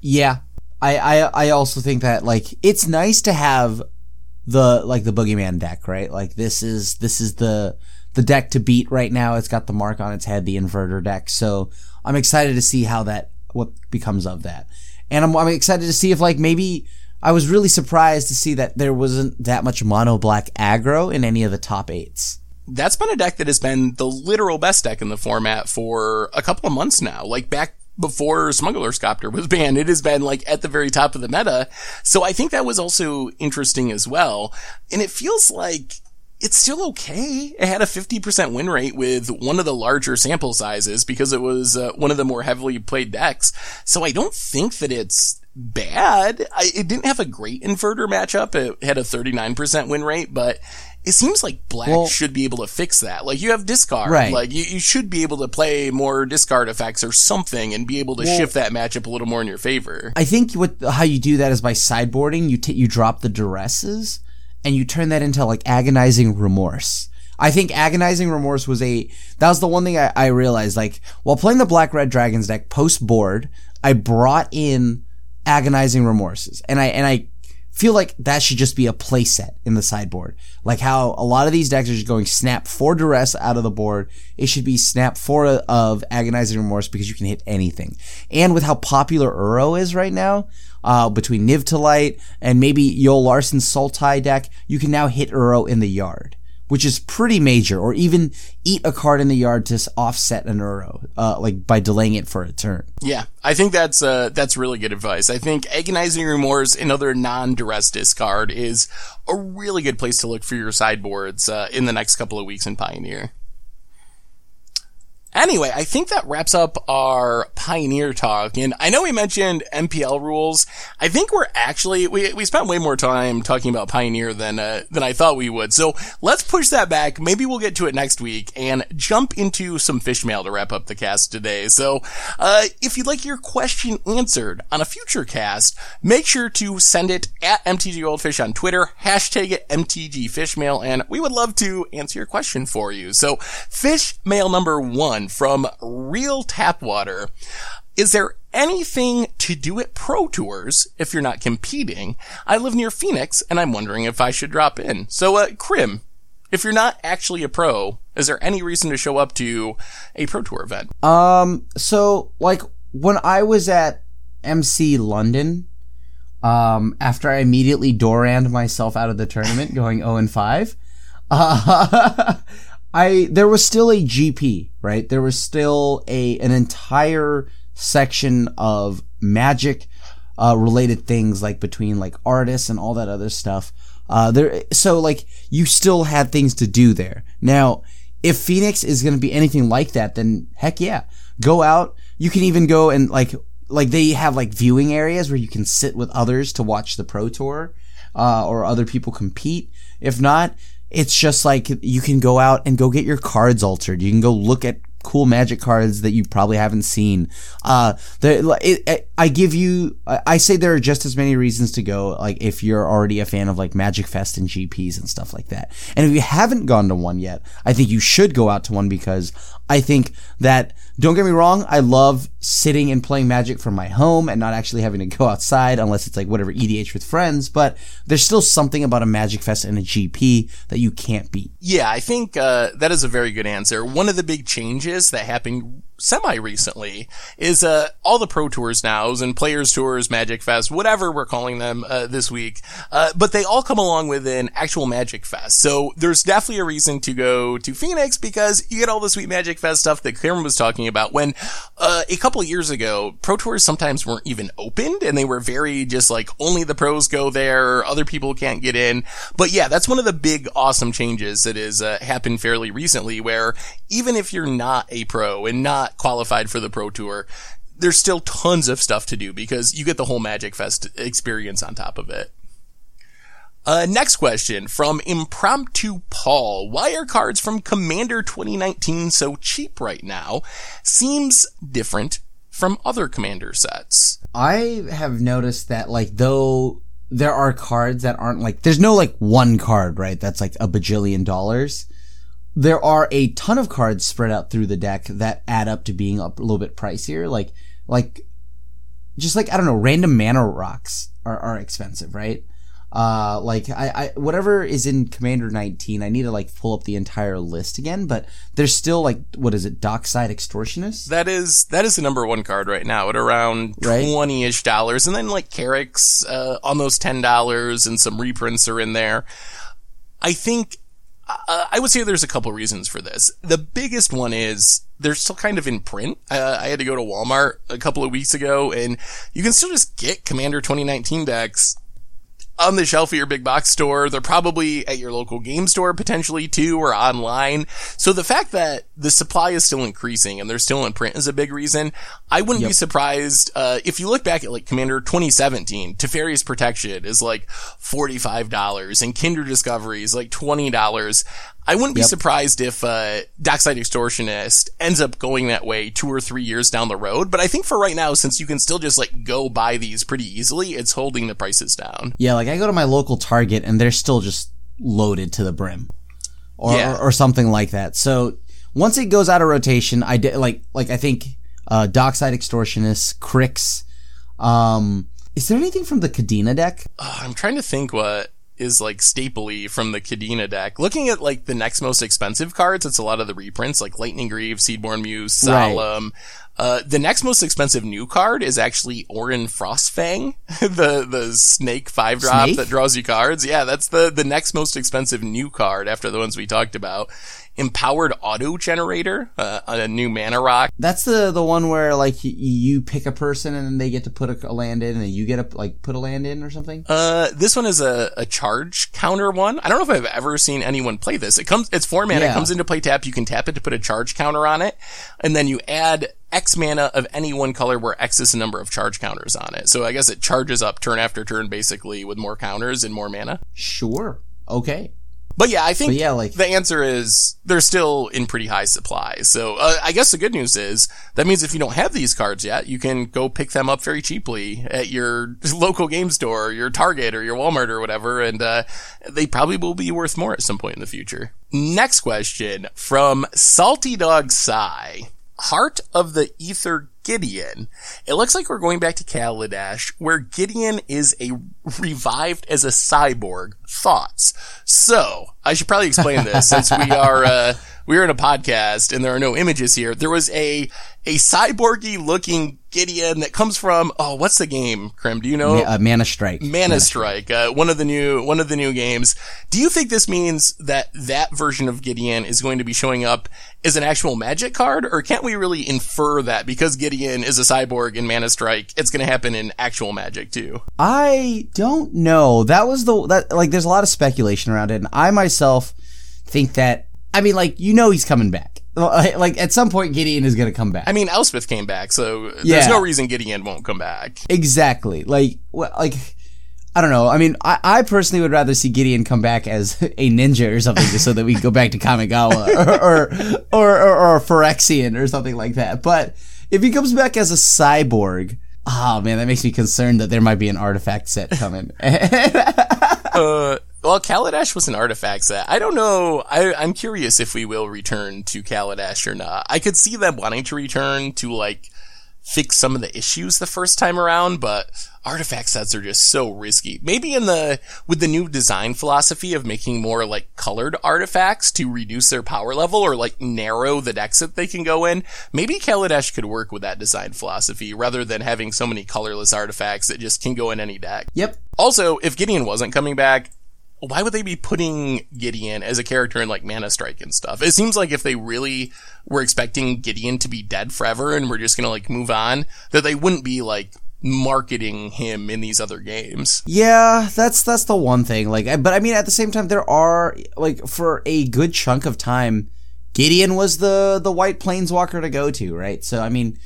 Yeah. I, I, I also think that like it's nice to have the like the boogeyman deck, right? Like this is this is the the deck to beat right now. It's got the mark on its head, the inverter deck. So I'm excited to see how that what becomes of that, and I'm I'm excited to see if like maybe I was really surprised to see that there wasn't that much mono black aggro in any of the top eights. That's been a deck that has been the literal best deck in the format for a couple of months now. Like back before Smuggler's Copter was banned. It has been like at the very top of the meta. So I think that was also interesting as well. And it feels like it's still okay. It had a 50% win rate with one of the larger sample sizes because it was uh, one of the more heavily played decks. So I don't think that it's bad. I, it didn't have a great inverter matchup. It had a 39% win rate, but it seems like black well, should be able to fix that. Like you have discard, right. like you, you should be able to play more discard effects or something and be able to well, shift that matchup a little more in your favor. I think what how you do that is by sideboarding. You t- you drop the duresses and you turn that into like agonizing remorse. I think agonizing remorse was a that was the one thing I, I realized. Like while playing the black red dragons deck post board, I brought in agonizing remorses and I and I feel like that should just be a playset in the sideboard. Like how a lot of these decks are just going snap four duress out of the board. It should be snap four of agonizing remorse because you can hit anything. And with how popular Uro is right now, uh, between Niv to Light and maybe Yoel Larsson's Sultai deck, you can now hit Uro in the yard which is pretty major, or even eat a card in the yard to offset an Uro, uh, like by delaying it for a turn. Yeah, I think that's uh, that's really good advice. I think agonizing remorse, another non-duress discard, is a really good place to look for your sideboards uh, in the next couple of weeks in Pioneer. Anyway, I think that wraps up our Pioneer talk. And I know we mentioned MPL rules. I think we're actually, we, we spent way more time talking about Pioneer than, uh, than I thought we would. So let's push that back. Maybe we'll get to it next week and jump into some fish mail to wrap up the cast today. So, uh, if you'd like your question answered on a future cast, make sure to send it at MTG Goldfish on Twitter, hashtag it MTG Fishmail, and we would love to answer your question for you. So, fish mail number one from Real Tap Water. Is there anything to do at Pro Tours if you're not competing? I live near Phoenix and I'm wondering if I should drop in. So, uh, Krim, if you're not actually a pro, is there any reason to show up to a Pro Tour event? Um, so like when I was at MC London, um, after I immediately Doraned myself out of the tournament, going 0 and 5, uh, I there was still a GP, right? There was still a an entire section of magic uh, related things like between like artists and all that other stuff. Uh, there, so like you still had things to do there. Now, if Phoenix is going to be anything like that, then heck yeah, go out. You can even go and like like they have like viewing areas where you can sit with others to watch the pro tour uh, or other people compete. If not, it's just like you can go out and go get your cards altered. You can go look at cool magic cards that you probably haven't seen. Uh, the, it, it, I give you, I say there are just as many reasons to go, like if you're already a fan of like Magic Fest and GPs and stuff like that. And if you haven't gone to one yet, I think you should go out to one because I think that don't get me wrong, I love sitting and playing Magic from my home and not actually having to go outside unless it's like whatever EDH with friends, but there's still something about a Magic Fest and a GP that you can't beat. Yeah, I think uh, that is a very good answer. One of the big changes that happened semi recently is uh, all the pro tours nows and players tours magic fest whatever we're calling them uh, this week. Uh, but they all come along with an actual magic fest. So there's definitely a reason to go to phoenix because you get all the sweet magic fest stuff that cameron was talking about when uh, a couple years ago pro tours sometimes weren't even opened and they were very just like only the pros go there other people can't get in. But yeah that's one of the big awesome changes that has uh, happened fairly recently where even if you're not a pro and not qualified for the Pro Tour, there's still tons of stuff to do because you get the whole Magic Fest experience on top of it. Uh, next question from Impromptu Paul. Why are cards from Commander 2019 so cheap right now? Seems different from other Commander sets. I have noticed that, like, though there are cards that aren't like, there's no like one card, right? That's like a bajillion dollars there are a ton of cards spread out through the deck that add up to being a little bit pricier. Like, like, just like, I don't know, random mana rocks are, are expensive, right? Uh, like I, I, whatever is in Commander 19, I need to like pull up the entire list again, but there's still like, what is it, Dockside Extortionist? That is, that is the number one card right now at around 20-ish dollars. And then like Carrick's, uh, almost $10 and some reprints are in there. I think I would say there's a couple reasons for this. The biggest one is they're still kind of in print. Uh, I had to go to Walmart a couple of weeks ago and you can still just get Commander 2019 decks on the shelf at your big box store. They're probably at your local game store potentially too or online. So the fact that the supply is still increasing and they're still in print is a big reason. I wouldn't yep. be surprised, uh, if you look back at like Commander 2017, Teferi's Protection is like $45 and Kinder Discovery is like $20. I wouldn't yep. be surprised if uh, Dockside Extortionist ends up going that way two or three years down the road. But I think for right now, since you can still just like go buy these pretty easily, it's holding the prices down. Yeah, like I go to my local Target and they're still just loaded to the brim, or yeah. or, or, something like that. So once it goes out of rotation, I did like like I think uh, Dockside Extortionist, Cricks. Um, is there anything from the Kadena deck? Uh, I'm trying to think what is like stapley from the Kadena deck. Looking at like the next most expensive cards, it's a lot of the reprints like Lightning Greaves, Seedborn Muse, Solemn. Right. Uh, the next most expensive new card is actually Ohran Frostfang, the the snake five drop snake? that draws you cards. Yeah, that's the the next most expensive new card after the ones we talked about empowered autogenerator, uh, a new mana rock. That's the the one where like you pick a person and then they get to put a, a land in, and then you get to like put a land in or something. Uh, this one is a a charge counter one. I don't know if I've ever seen anyone play this. It comes, it's four mana. Yeah. It comes into play tap. You can tap it to put a charge counter on it. And then you add X mana of any one color where X is the number of charge counters on it. So I guess it charges up turn after turn basically with more counters and more mana. Sure. Okay. But yeah, I think But yeah, like- the answer is they're still in pretty high supply. So uh, I guess the good news is that means if you don't have these cards yet, you can go pick them up very cheaply at your local game store, or your Target, or your Walmart, or whatever, and uh, they probably will be worth more at some point in the future. Next question from Salty Dog Psy. Heart of the Ether Gideon. It looks like we're going back to Kaladesh, where Gideon is a revived as a cyborg. Thoughts? So, I should probably explain this since we are, uh, we are in a podcast and there are no images here. There was a, a cyborgy looking Gideon that comes from, oh, what's the game, Krim? Do you know? Uh, Mana Strike. Mana Strike, uh, one of the new one of the new games. Do you think this means that that version of Gideon is going to be showing up as an actual Magic card, or can't we really infer that because Gideon is a cyborg in Mana Strike, it's going to happen in actual Magic too? I don't know. That was the that like. There's a lot of speculation around it, and I myself think that. I mean, like you know, he's coming back. Like at some point, Gideon is gonna come back. I mean, Elspeth came back, so Yeah. there's no reason Gideon won't come back. Exactly. Like, well, like, I don't know. I mean, I, I personally would rather see Gideon come back as a ninja or something, just so that we can go back to Kamigawa or or or, or, or Phyrexian or something like that. But if he comes back as a cyborg, oh man, that makes me concerned that there might be an artifact set coming. Uh, well, Kaladesh was an artifact set. I don't know. I, I'm curious if we will return to Kaladesh or not. I could see them wanting to return to like fix some of the issues the first time around, but artifact sets are just so risky. Maybe in the, with the new design philosophy of making more like colored artifacts to reduce their power level or like narrow the decks that they can go in, maybe Kaladesh could work with that design philosophy rather than having so many colorless artifacts that just can go in any deck. yep. Also, if Gideon wasn't coming back, why would they be putting Gideon as a character in like Mana Strike and stuff? It seems like if they really were expecting Gideon to be dead forever and we're just gonna like move on, that they wouldn't be like marketing him in these other games. Yeah, that's that's the one thing. Like, but I mean, at the same time, there are like for a good chunk of time, Gideon was the the white planeswalker to go to, right? So I mean,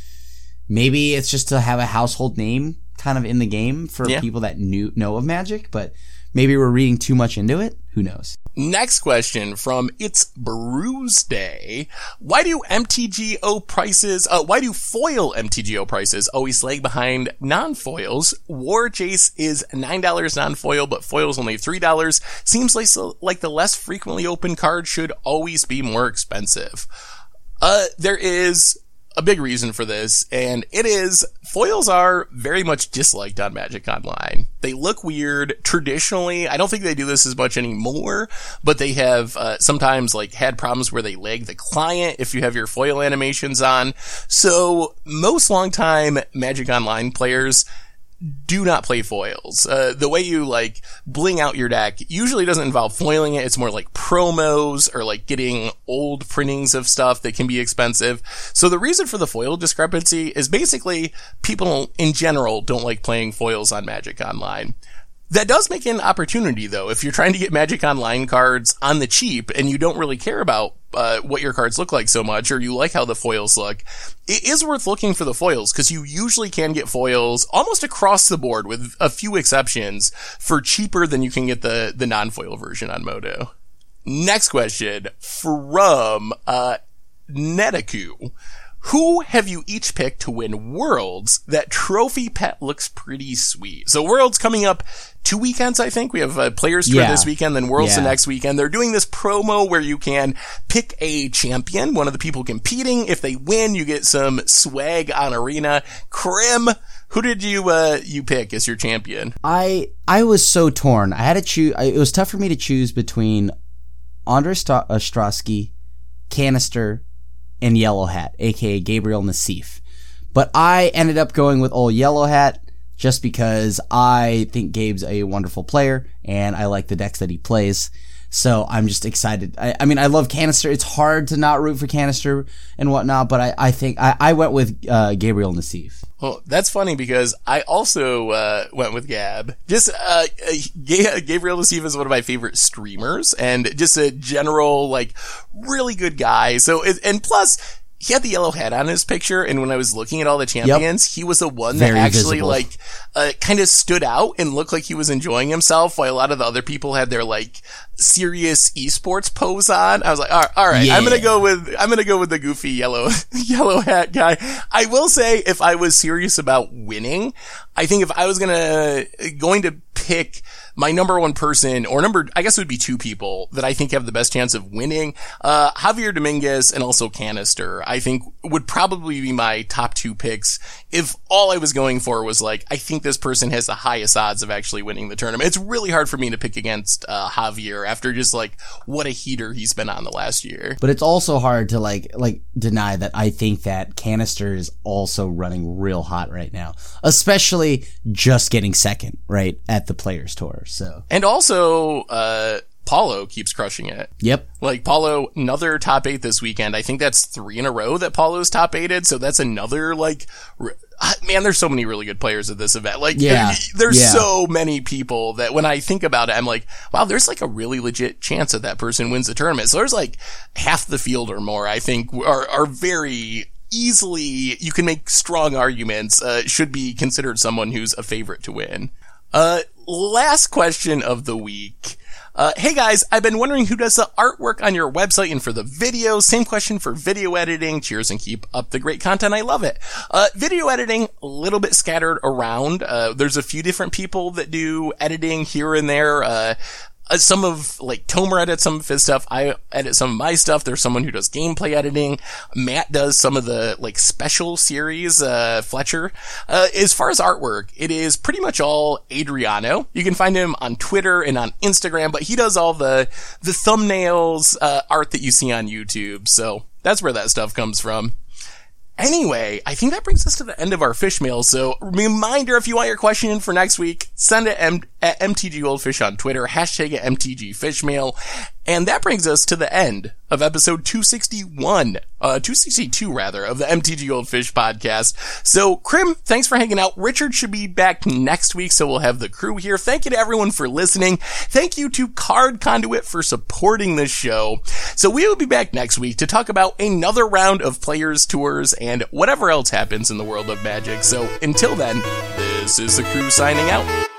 maybe it's just to have a household name kind of in the game for Yeah. people that knew know of Magic, but maybe we're reading too much into it. Who knows? Next question from It's Bruise Day. Why do MTGO prices, uh, why do foil MTGO prices always lag behind non-foils? War Jace is $9 non-foil, but foil's only $3. Seems like, like the less frequently open card should always be more expensive. Uh, there is a big reason for this, and it is foils are very much disliked on Magic Online. They look weird traditionally. I don't think they do this as much anymore, but they have uh, sometimes like had problems where they lag the client if you have your foil animations on. So most longtime Magic Online players do not play foils. Uh, the way you like bling out your deck usually doesn't involve foiling it. It's more like promos or like getting old printings of stuff that can be expensive. So the reason for the foil discrepancy is basically people in general don't like playing foils on Magic Online. That does make an opportunity though. If you're trying to get Magic Online cards on the cheap and you don't really care about uh, what your cards look like so much, or you like how the foils look, it is worth looking for the foils because you usually can get foils almost across the board with a few exceptions for cheaper than you can get the, the non-foil version on MODO. Next question from, uh, Netaku. Who have you each picked to win Worlds? That trophy pet looks pretty sweet. So Worlds coming up two weekends, I think. We have a players tour Yeah. this weekend, then Worlds the next weekend. They're doing this promo where you can pick a champion, one of the people competing. If they win, you get some swag on Arena. Krim, who did you, uh, you pick as your champion? I I was so torn. I had to choose. It was tough for me to choose between Andre Ostrowski, Kanister, and Yellow Hat, aka Gabriel Nassif. But I ended up going with old Yellow Hat just because I think Gabe's a wonderful player and I like the decks that he plays. So I'm just excited. I, I mean, I love Kanister. It's hard to not root for Kanister and whatnot, but I, I think I, I went with uh, Gabriel Nassif. Well, that's funny because I also uh, went with Gab. Just uh, Gabriel Nassif is one of my favorite streamers, and just a general like really good guy. So and plus he had the yellow hat on his picture, and when I was looking at all the champions, yep. he was the one that Very actually visible. like uh, kind of stood out and looked like he was enjoying himself, while a lot of the other people had their like serious esports pose on. I was like, all right, all right yeah. I'm gonna go with I'm gonna go with the goofy yellow yellow hat guy. I will say, if I was serious about winning, I think if I was gonna going to pick my number one person, or number, I guess it would be two people that I think have the best chance of winning. Uh, Javier Dominguez and also Kanister, I think would probably be my top two picks if all I was going for was like, I think this person has the highest odds of actually winning the tournament. It's really hard for me to pick against, uh, Javier after just like what a heater he's been on the last year. But it's also hard to like, like deny that I think that Kanister is also running real hot right now, especially just getting second, right, at the Players Tour. So and also, uh, Paulo keeps crushing it. Yep. Like Paulo, another top eight this weekend. I think that's three in a row that Paulo's top eighted. So that's another like, man, there's so many really good players at this event. Like, yeah. there's yeah. so many people that when I think about it, I'm like, wow, there's like a really legit chance that that person wins the tournament. So there's like half the field or more, I think are, are very easily, you can make strong arguments, uh, should be considered someone who's a favorite to win. Uh, last question of the week. Uh, hey guys, I've been wondering who does the artwork on your website and for the videos. Same question for video editing. Cheers and keep up the great content. I love it. Uh, video editing, a little bit scattered around. Uh, there's a few different people that do editing here and there. Uh, some of like Tomer edits some of his stuff. I edit some of my stuff. There's someone who does gameplay editing. Matt does some of the like special series. Uh, Fletcher. Uh, as far as artwork, it is pretty much all Adriano. You can find him on Twitter and on Instagram, but he does all the the thumbnails, uh, art that you see on YouTube. So that's where that stuff comes from. Anyway, I think that brings us to the end of our fish mail. So reminder, if you want your question in for next week, send it M- at MTG Goldfish on Twitter, hashtag MTG Fishmail. And that brings us to the end of episode 261, uh, 262 rather, of the MTG Goldfish podcast. So, Krim, thanks for hanging out. Richard should be back next week, so we'll have the crew here. Thank you to everyone for listening. Thank you to Card Conduit for supporting this show. So we will be back next week to talk about another round of players tours and whatever else happens in the world of magic. So until then, this is the crew signing out.